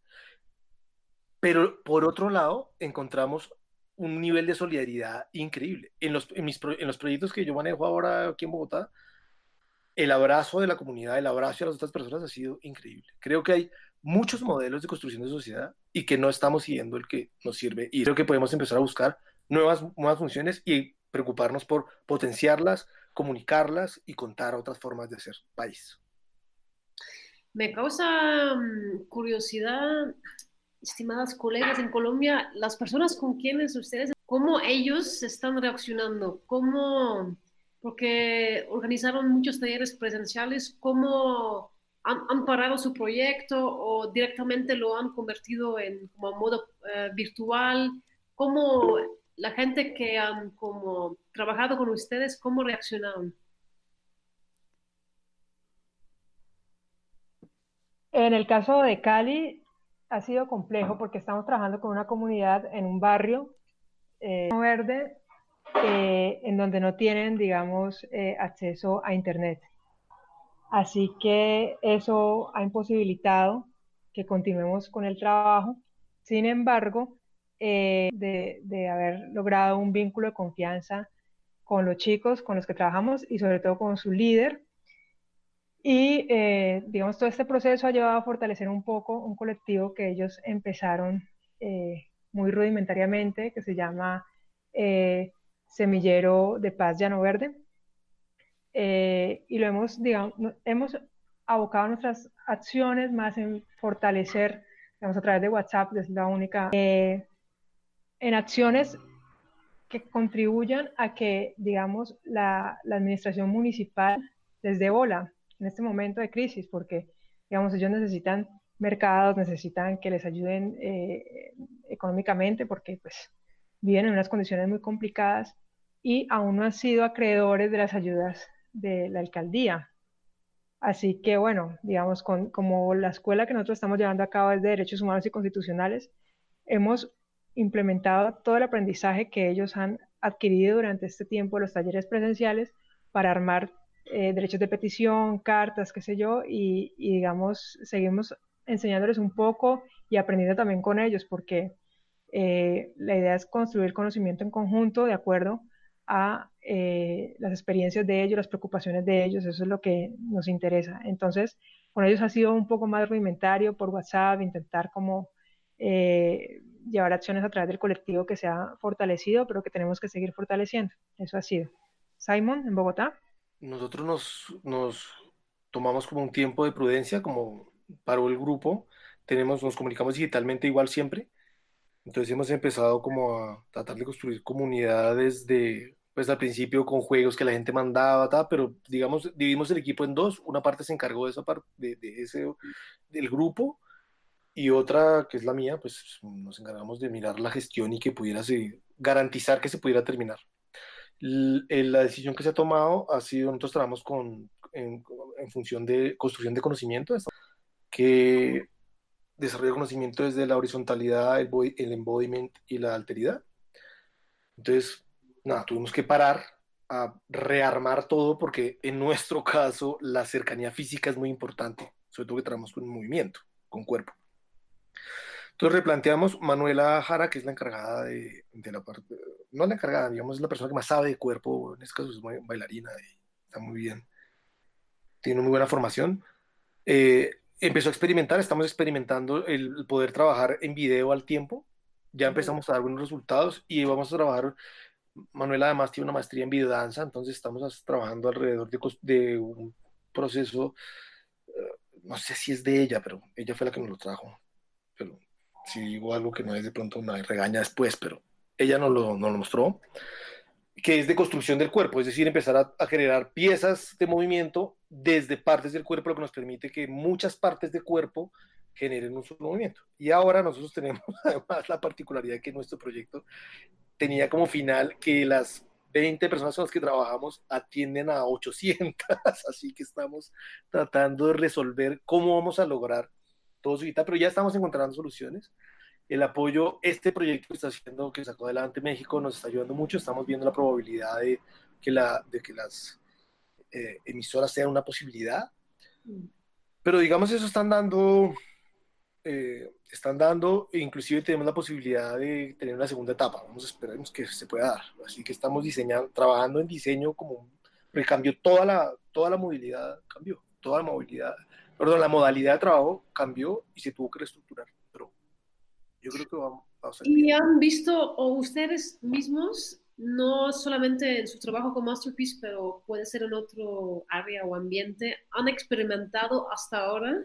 Pero por otro lado, encontramos un nivel de solidaridad increíble. En los, en, mis, en los proyectos que yo manejo ahora aquí en Bogotá, el abrazo de la comunidad, el abrazo a las otras personas ha sido increíble. Creo que hay muchos modelos de construcción de sociedad y que no estamos siguiendo el que nos sirve. Y creo que podemos empezar a buscar nuevas, nuevas funciones y preocuparnos por potenciarlas, comunicarlas y contar otras formas de hacer país. Me causa um, curiosidad estimadas colegas en Colombia, las personas con quienes ustedes, cómo ellos están reaccionando, cómo, porque organizaron muchos talleres presenciales, cómo han, han parado su proyecto o directamente lo han convertido en como modo uh, virtual, cómo la gente que han como trabajado con ustedes, cómo reaccionaron. En el caso de Cali, ha sido complejo porque estamos trabajando con una comunidad en un barrio eh, verde en donde no tienen, digamos, eh, acceso a Internet. Así que eso ha imposibilitado que continuemos con el trabajo. Sin embargo, eh, de, haber logrado un vínculo de confianza con los chicos con los que trabajamos y sobre todo con su líder, y, eh, digamos, todo este proceso ha llevado a fortalecer un poco un colectivo que ellos empezaron eh, muy rudimentariamente, que se llama eh, semillero de paz llano verde. Y lo hemos, digamos, hemos abocado nuestras acciones más en fortalecer, digamos, a través de WhatsApp, es la única, en acciones que contribuyan a que, digamos, la, la administración municipal les dé bola en este momento de crisis, porque, digamos, ellos necesitan mercados, necesitan que les ayuden eh, económicamente, porque, pues, viven en unas condiciones muy complicadas y aún no han sido acreedores de las ayudas de la alcaldía. Así que, bueno, digamos, con, como la escuela que nosotros estamos llevando a cabo es de Derechos Humanos y Constitucionales, hemos implementado todo el aprendizaje que ellos han adquirido durante este tiempo, los talleres presenciales, para armar eh, derechos de petición, cartas, qué sé yo, y, digamos, seguimos enseñándoles un poco y aprendiendo también con ellos, porque eh, la idea es construir conocimiento en conjunto de acuerdo a eh, las experiencias de ellos, las preocupaciones de ellos, eso es lo que nos interesa. Entonces, con ellos ha sido un poco más rudimentario por WhatsApp, intentar como llevar acciones a través del colectivo que se ha fortalecido, pero que tenemos que seguir fortaleciendo. Eso ha sido. Simon, en Bogotá. Nosotros nos, nos tomamos como un tiempo de prudencia, como paró el grupo, tenemos, nos comunicamos digitalmente igual siempre, entonces hemos empezado como a tratar de construir comunidades de, pues al principio con juegos que la gente mandaba, pero digamos, dividimos el equipo en dos, una parte se encargó de esa parte, de, de ese, del grupo, y otra, que es la mía, pues nos encargamos de mirar la gestión y que pudiera garantizar que se pudiera terminar. la decisión que se ha tomado ha sido, nosotros trabajamos con, en, en función de construcción de conocimiento, que desarrolla conocimiento desde la horizontalidad, el, el embodiment y la alteridad. Entonces, nada, tuvimos que parar a rearmar todo porque en nuestro caso la cercanía física es muy importante, sobre todo que trabajamos con movimiento, con cuerpo. Entonces replanteamos Manuela Jara, que es la encargada de, de, la parte, no la encargada, digamos, es la persona que más sabe de cuerpo, en este caso es bailarina y está muy bien, tiene muy buena formación. Eh, empezó a experimentar, estamos experimentando el poder trabajar en video al tiempo. Ya empezamos a dar buenos resultados y vamos a trabajar. Manuela además tiene una maestría en videodanza, entonces estamos trabajando alrededor de, de un proceso, eh, no sé si es de ella, pero ella fue la que nos lo trajo. Si digo algo que no es de pronto una regaña después, pero ella nos lo, nos lo mostró que es de construcción del cuerpo, es decir, empezar a, generar piezas de movimiento desde partes del cuerpo, lo que nos permite que muchas partes del cuerpo generen un solo movimiento. Y ahora nosotros tenemos además la particularidad que nuestro proyecto tenía como final que las 20 personas con las que trabajamos atienden a 800, así que estamos tratando de resolver cómo vamos a lograr todo eso, pero ya estamos encontrando soluciones el apoyo, este proyecto que está haciendo, que sacó adelante México, nos está ayudando mucho. Estamos viendo la probabilidad de que, la, de que las eh, emisoras sean una posibilidad. Pero digamos, eso están dando, eh, están dando, e inclusive tenemos la posibilidad de tener una segunda etapa. Vamos a esperar que se pueda dar. Así que estamos diseñando, trabajando en diseño como, cambió toda la, toda la movilidad, cambió, toda la movilidad, perdón, la modalidad de trabajo cambió y se tuvo que reestructurar yo creo que vamos, a ¿Y han visto, o ustedes mismos, no solamente en su trabajo con Masterpiece, pero puede ser en otro área o ambiente, han experimentado hasta ahora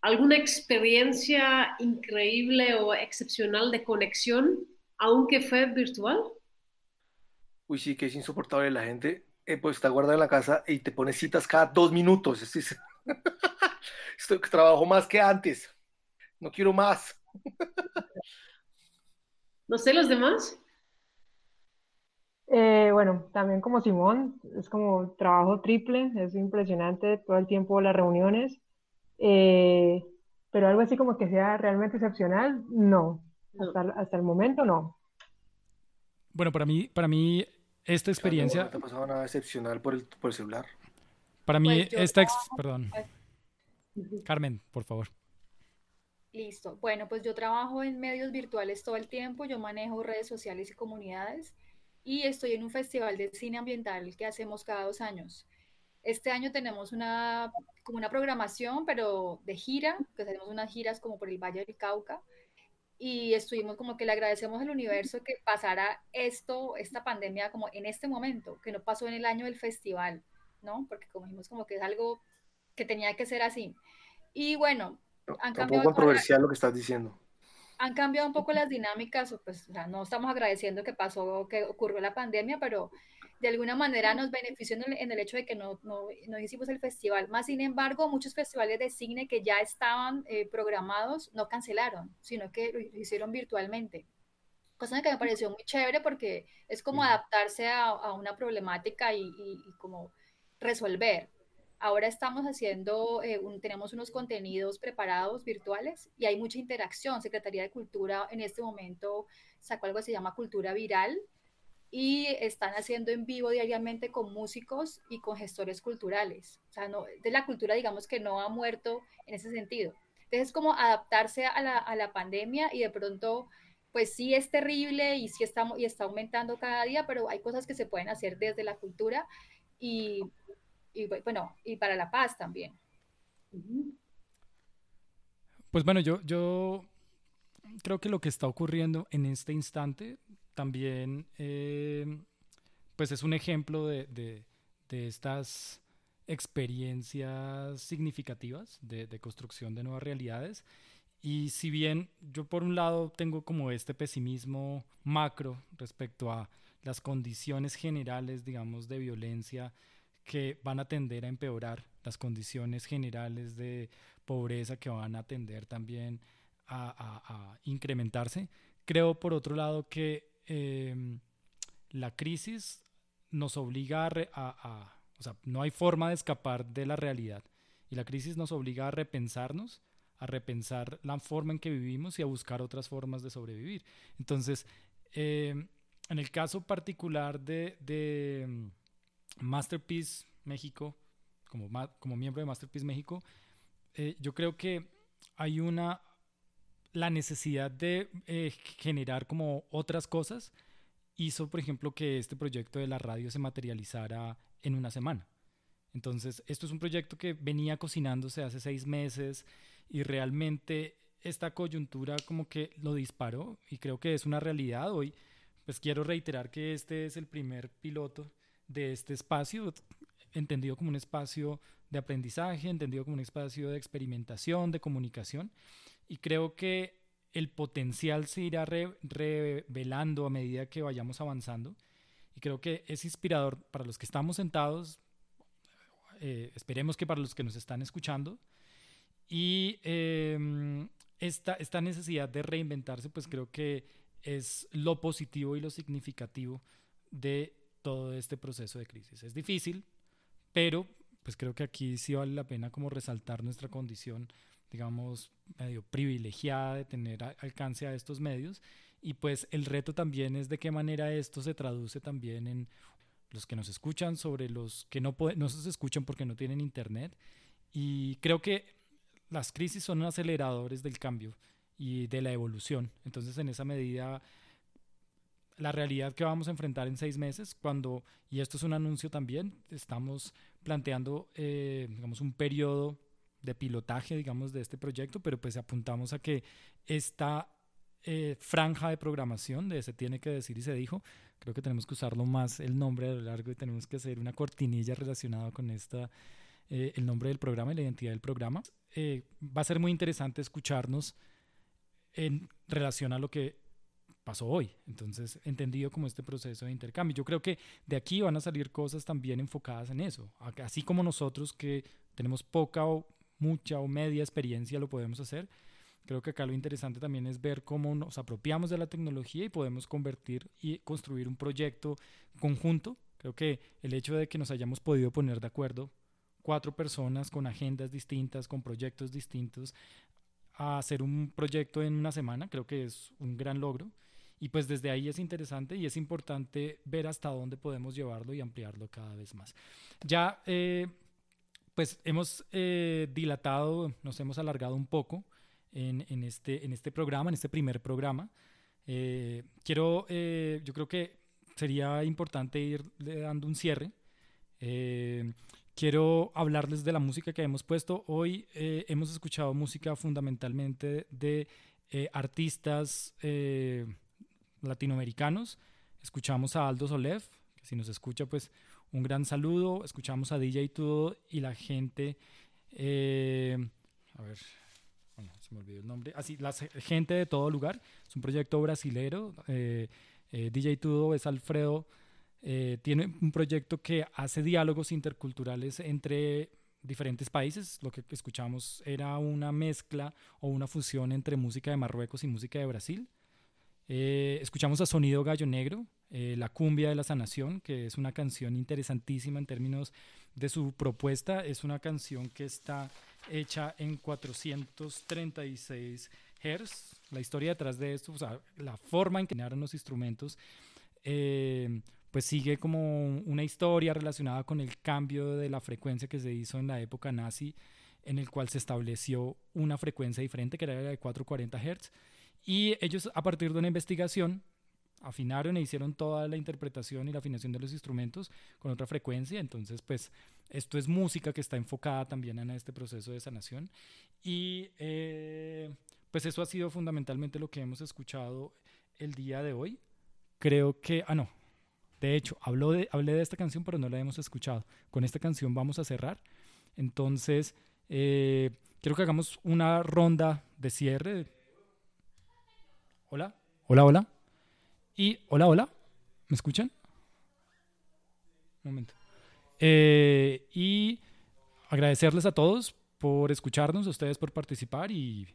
alguna experiencia increíble o excepcional de conexión, aunque fue virtual? Uy, sí, que es insoportable la gente, eh, pues está guardada en la casa y te pone citas cada dos minutos. Es, Estoy, trabajo más que antes. No quiero más. No sé, los demás. Eh, bueno, también como Simón, es como trabajo triple, es impresionante todo el tiempo las reuniones, eh, pero algo así como que sea realmente excepcional, no, Hasta, el momento no. Bueno, para mí, para mí esta experiencia... ¿No te ha pasado nada excepcional por el, por el celular? Para mí, pues esta... Perdón. Carmen, por favor. Listo. Bueno, pues yo trabajo en medios virtuales todo el tiempo, yo manejo redes sociales y comunidades y estoy en un festival de cine ambiental que hacemos cada dos años. Este año tenemos una, como una programación, pero de gira, que hacemos unas giras como por el Valle del Cauca. y estuvimos como que le agradecemos al universo que pasara esto, esta pandemia como en este momento, que no pasó en el año del festival, ¿no? Porque como dijimos como que es algo que tenía que ser así. Y bueno, han cambiado... controversial lo que estás diciendo han cambiado un poco las dinámicas, pues no estamos agradeciendo que pasó, que ocurrió la pandemia, pero de alguna manera nos benefició en el, hecho de que no, no, no, hicimos el festival. Más sin embargo, muchos festivales de cine que ya estaban eh, programados no cancelaron, sino que lo hicieron virtualmente. Cosa que me pareció muy chévere porque es como adaptarse a, a una problemática y, y, y como resolver. Ahora estamos haciendo, eh, tenemos unos contenidos preparados virtuales y hay mucha interacción. Secretaría de Cultura en este momento sacó algo que se llama Cultura Viral y están haciendo en vivo diariamente con músicos y con gestores culturales. O sea, no, de la cultura, digamos que no ha muerto en ese sentido. Entonces, es como adaptarse a la, a la pandemia y de pronto, pues sí es terrible y sí está, y está aumentando cada día, pero hay cosas que se pueden hacer desde la cultura y y bueno, y para la paz también. Pues bueno, yo, yo creo que lo que está ocurriendo en este instante también eh, pues es un ejemplo de, de, estas experiencias significativas de, de, construcción de nuevas realidades. Y si bien yo por un lado tengo como este pesimismo macro respecto a las condiciones generales, digamos, de violencia que van a tender a empeorar las condiciones generales de pobreza que van a tender también a, incrementarse. Creo, por otro lado, que em, la crisis nos obliga a, o sea, no hay forma de escapar de la realidad. Y la crisis nos obliga a repensarnos, a repensar la forma en que vivimos y a buscar otras formas de sobrevivir. Entonces, em, en el caso particular de Masterpiece México, como, como miembro de Masterpiece México, eh, yo creo que hay una la necesidad de eh, generar como otras cosas hizo, por ejemplo, que este proyecto de la radio se materializara en una semana. Entonces, esto es un proyecto que venía cocinándose hace seis meses y realmente esta coyuntura como que lo disparó y creo que es una realidad hoy. Pues quiero reiterar que este es el primer piloto de este espacio, entendido como un espacio de aprendizaje, entendido como un espacio de experimentación, de comunicación. Y creo que el potencial se irá revelando a medida que vayamos avanzando. Y creo que es inspirador para los que estamos sentados, eh, esperemos que para los que nos están escuchando. Y em, esta, esta necesidad de reinventarse, pues creo que es lo positivo y lo significativo de todo este proceso de crisis. Es difícil, pero pues creo que aquí sí vale la pena como resaltar nuestra condición, digamos, medio privilegiada de tener alcance a estos medios. Y pues el reto también es de qué manera esto se traduce también en los que nos escuchan, sobre los que no, no se escuchan porque no tienen internet. Y creo que las crisis son aceleradores del cambio y de la evolución. Entonces, en esa medida, la realidad que vamos a enfrentar en seis meses, cuando, y esto es un anuncio también, estamos planteando, eh, digamos, un periodo de pilotaje, digamos, de este proyecto, pero pues apuntamos a que esta eh, franja de programación de Se tiene que decir y se dijo, creo que tenemos que usarlo más el nombre a lo largo y tenemos que hacer una cortinilla relacionada con esta, eh, el nombre del programa y la identidad del programa. va a ser muy interesante escucharnos en relación a lo que pasó hoy. Entonces, entendido como este proceso de intercambio. Yo creo que de aquí van a salir cosas también enfocadas en eso. Así como nosotros que tenemos poca o mucha o media experiencia lo podemos hacer. Creo que acá lo interesante también es ver cómo nos apropiamos de la tecnología y podemos convertir y construir un proyecto conjunto. Creo que el hecho de que nos hayamos podido poner de acuerdo cuatro personas con agendas distintas, con proyectos distintos, a hacer un proyecto en una semana, creo que es un gran logro. Y pues desde ahí es interesante y es importante ver hasta dónde podemos llevarlo y ampliarlo cada vez más. Ya, eh, pues hemos eh, dilatado, nos hemos alargado un poco en, en, este, en este programa, en este primer programa. Eh, quiero, yo creo que sería importante ir dando un cierre. quiero hablarles de la música que hemos puesto. Hoy hemos escuchado música fundamentalmente de eh, artistas eh, latinoamericanos. Escuchamos a Aldo Solev, que si nos escucha, pues un gran saludo. Escuchamos a DJ Todo y la gente. Eh, a ver, se me olvidó el nombre. Así, la gente de todo lugar. Es un proyecto brasilero. DJ Tudo es Alfredo. tiene un proyecto que hace diálogos interculturales entre diferentes países. Lo que escuchamos era una mezcla o una fusión entre música de Marruecos y música de Brasil. Eh, escuchamos a Sonido Gallo Negro, eh, La Cumbia de la Sanación, que es una canción interesantísima en términos de su propuesta. Es una canción que está hecha en 436 Hz. La historia detrás de esto, o sea, la forma en que crearon los instrumentos, eh, pues sigue como una historia relacionada con el cambio de la frecuencia que se hizo en la época nazi, en el cual se estableció una frecuencia diferente, que era la de 440 Hz. Y ellos, a partir de una investigación, afinaron e hicieron toda la interpretación y la afinación de los instrumentos con otra frecuencia. Entonces, pues, esto es música que está enfocada también en este proceso de sanación. Y eh, pues eso ha sido fundamentalmente lo que hemos escuchado el día de hoy. Creo que, ah, no, de hecho, habló de, hablé de esta canción, pero no la hemos escuchado. Con esta canción vamos a cerrar. Entonces, eh, quiero que hagamos una ronda de cierre. Hola, hola, hola. Y hola, hola. ¿Me escuchan? Un momento. Eh, y agradecerles a todos por escucharnos, a ustedes por participar y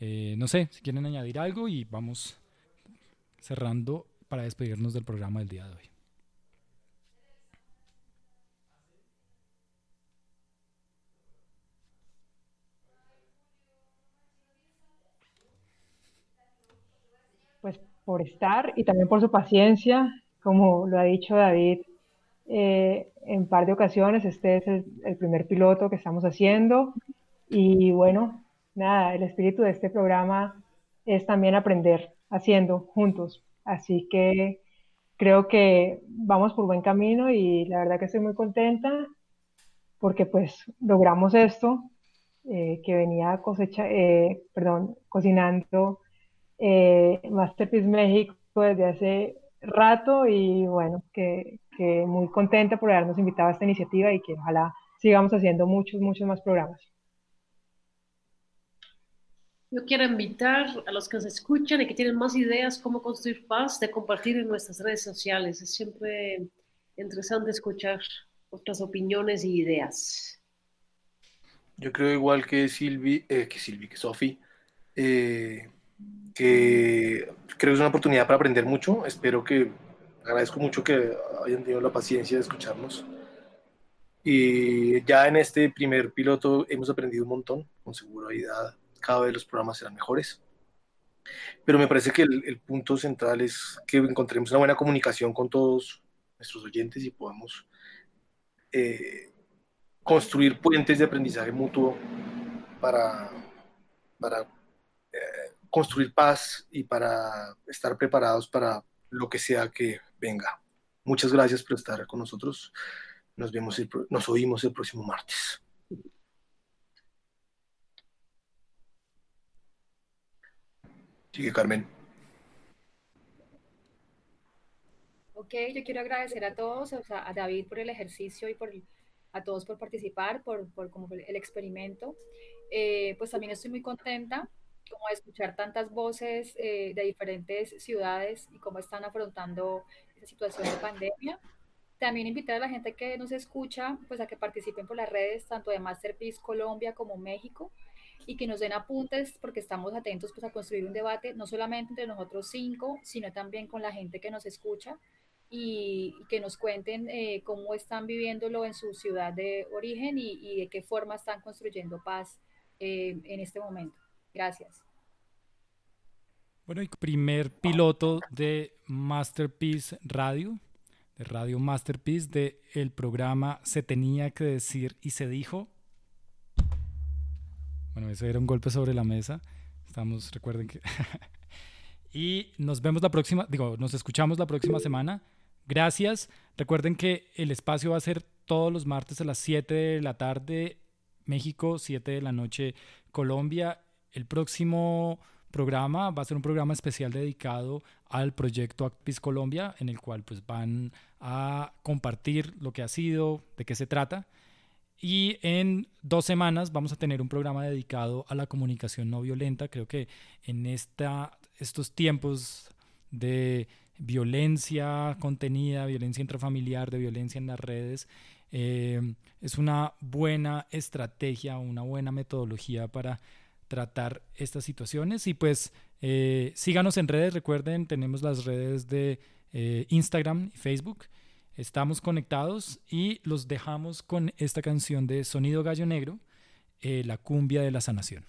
eh, no sé si quieren añadir algo y vamos cerrando para despedirnos del programa del día de hoy. Pues por estar y también por su paciencia, como lo ha dicho David eh, en par de ocasiones, este es el primer piloto que estamos haciendo y bueno, nada, el espíritu de este programa es también aprender haciendo juntos. Así que creo que vamos por buen camino y la verdad que estoy muy contenta porque pues logramos esto eh, que venía cosecha, eh, perdón, cocinando eh, Masterpiece México desde hace rato y bueno, que, que muy contenta por habernos invitado a esta iniciativa y que ojalá sigamos haciendo muchos, muchos más programas. Yo quiero invitar a los que nos escuchan y que tienen más ideas cómo construir paz de compartir en nuestras redes sociales. Es siempre interesante escuchar otras opiniones y ideas. Yo creo igual que Silvi, eh, que Silvi, que Sofi, eh, que creo que es una oportunidad para aprender mucho. Espero que agradezco mucho que hayan tenido la paciencia de escucharnos. Y ya en este primer piloto hemos aprendido un montón, con seguridad cada vez los programas serán mejores. Pero me parece que el, punto central es que encontremos una buena comunicación con todos nuestros oyentes y podamos eh, construir puentes de aprendizaje mutuo para, para construir paz y para estar preparados para lo que sea que venga. Muchas gracias por estar con nosotros. Nos vemos, nos oímos el próximo martes. Sigue, Carmen. Ok, yo quiero agradecer a todos, o sea, a David por el ejercicio y por a todos por participar, por, por como el experimento. Eh, pues también estoy muy contenta como escuchar tantas voces eh, de diferentes ciudades y cómo están afrontando esa situación de pandemia. También invitar a la gente que nos escucha pues a que participen por las redes tanto de Masterpiece Colombia como México y que nos den apuntes porque estamos atentos pues, a construir un debate no solamente entre nosotros cinco, sino también con la gente que nos escucha y, que nos cuenten eh, cómo están viviéndolo en su ciudad de origen y, de qué forma están construyendo paz eh, en este momento. Gracias. Bueno, y primer piloto de Masterpiece Radio, de Radio Masterpiece, de el programa Se tenía que decir y se dijo bueno, ese era un golpe sobre la mesa. Estamos, recuerden que... y nos vemos la próxima, digo, nos escuchamos la próxima semana. Gracias. Recuerden que el espacio va a ser todos los martes a las 7 de la tarde, México, 7 de la noche, Colombia. El próximo programa va a ser un programa especial dedicado al proyecto Actis Colombia, en el cual pues van a compartir lo que ha sido, de qué se trata. Y en dos semanas vamos a tener un programa dedicado a la comunicación no violenta. Creo que en esta, estos tiempos de violencia contenida, violencia intrafamiliar, de violencia en las redes, eh, es una buena estrategia, una buena metodología para tratar estas situaciones. Y pues eh, síganos en redes, recuerden, tenemos las redes de eh, Instagram y Facebook. Estamos conectados y los dejamos con esta canción de Sonido Gallo Negro, eh, La cumbia de la sanación.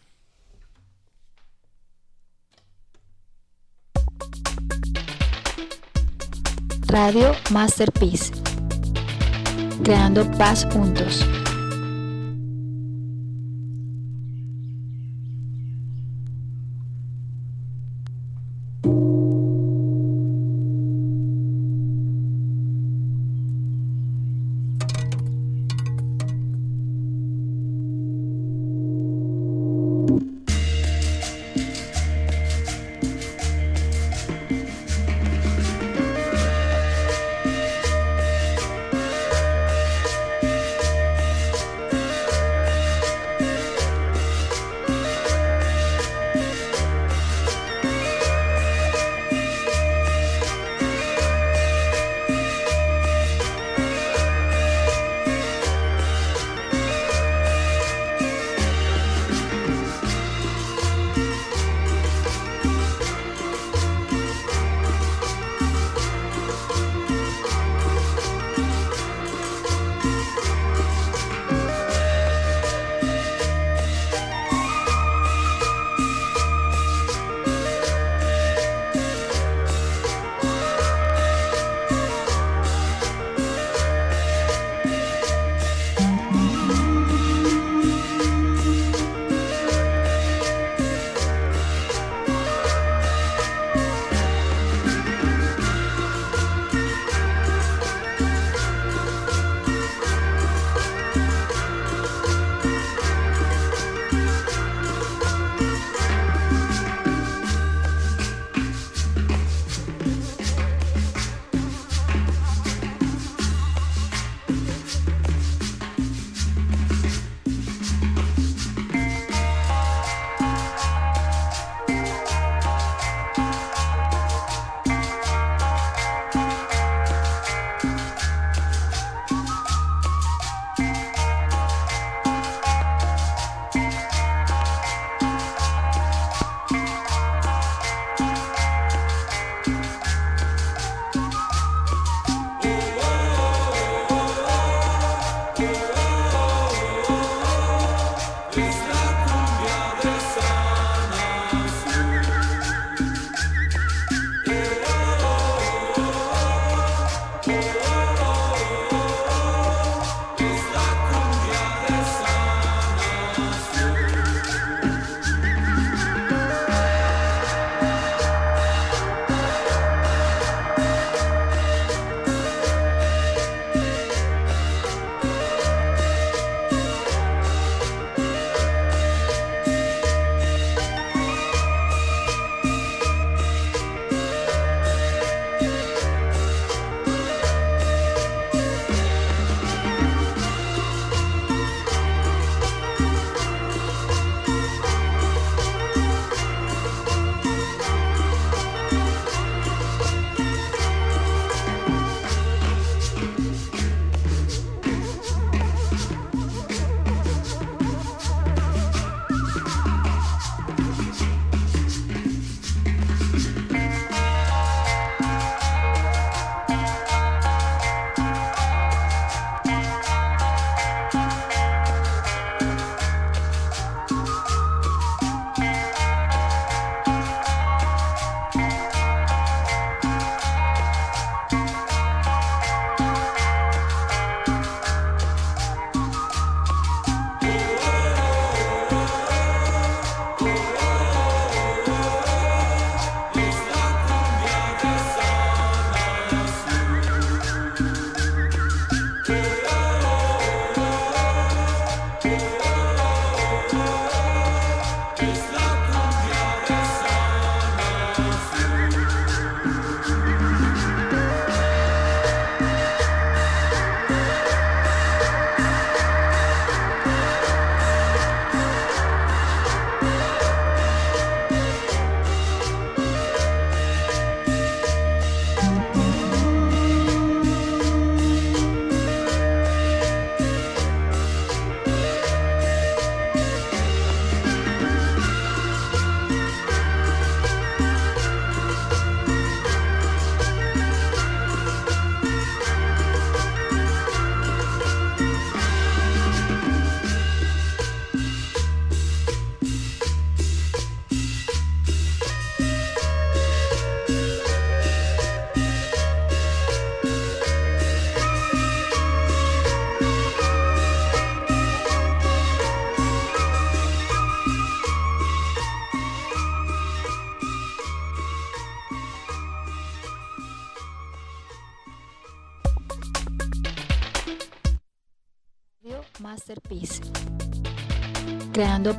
Radio Masterpiece. Creando paz juntos.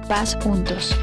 Paz juntos.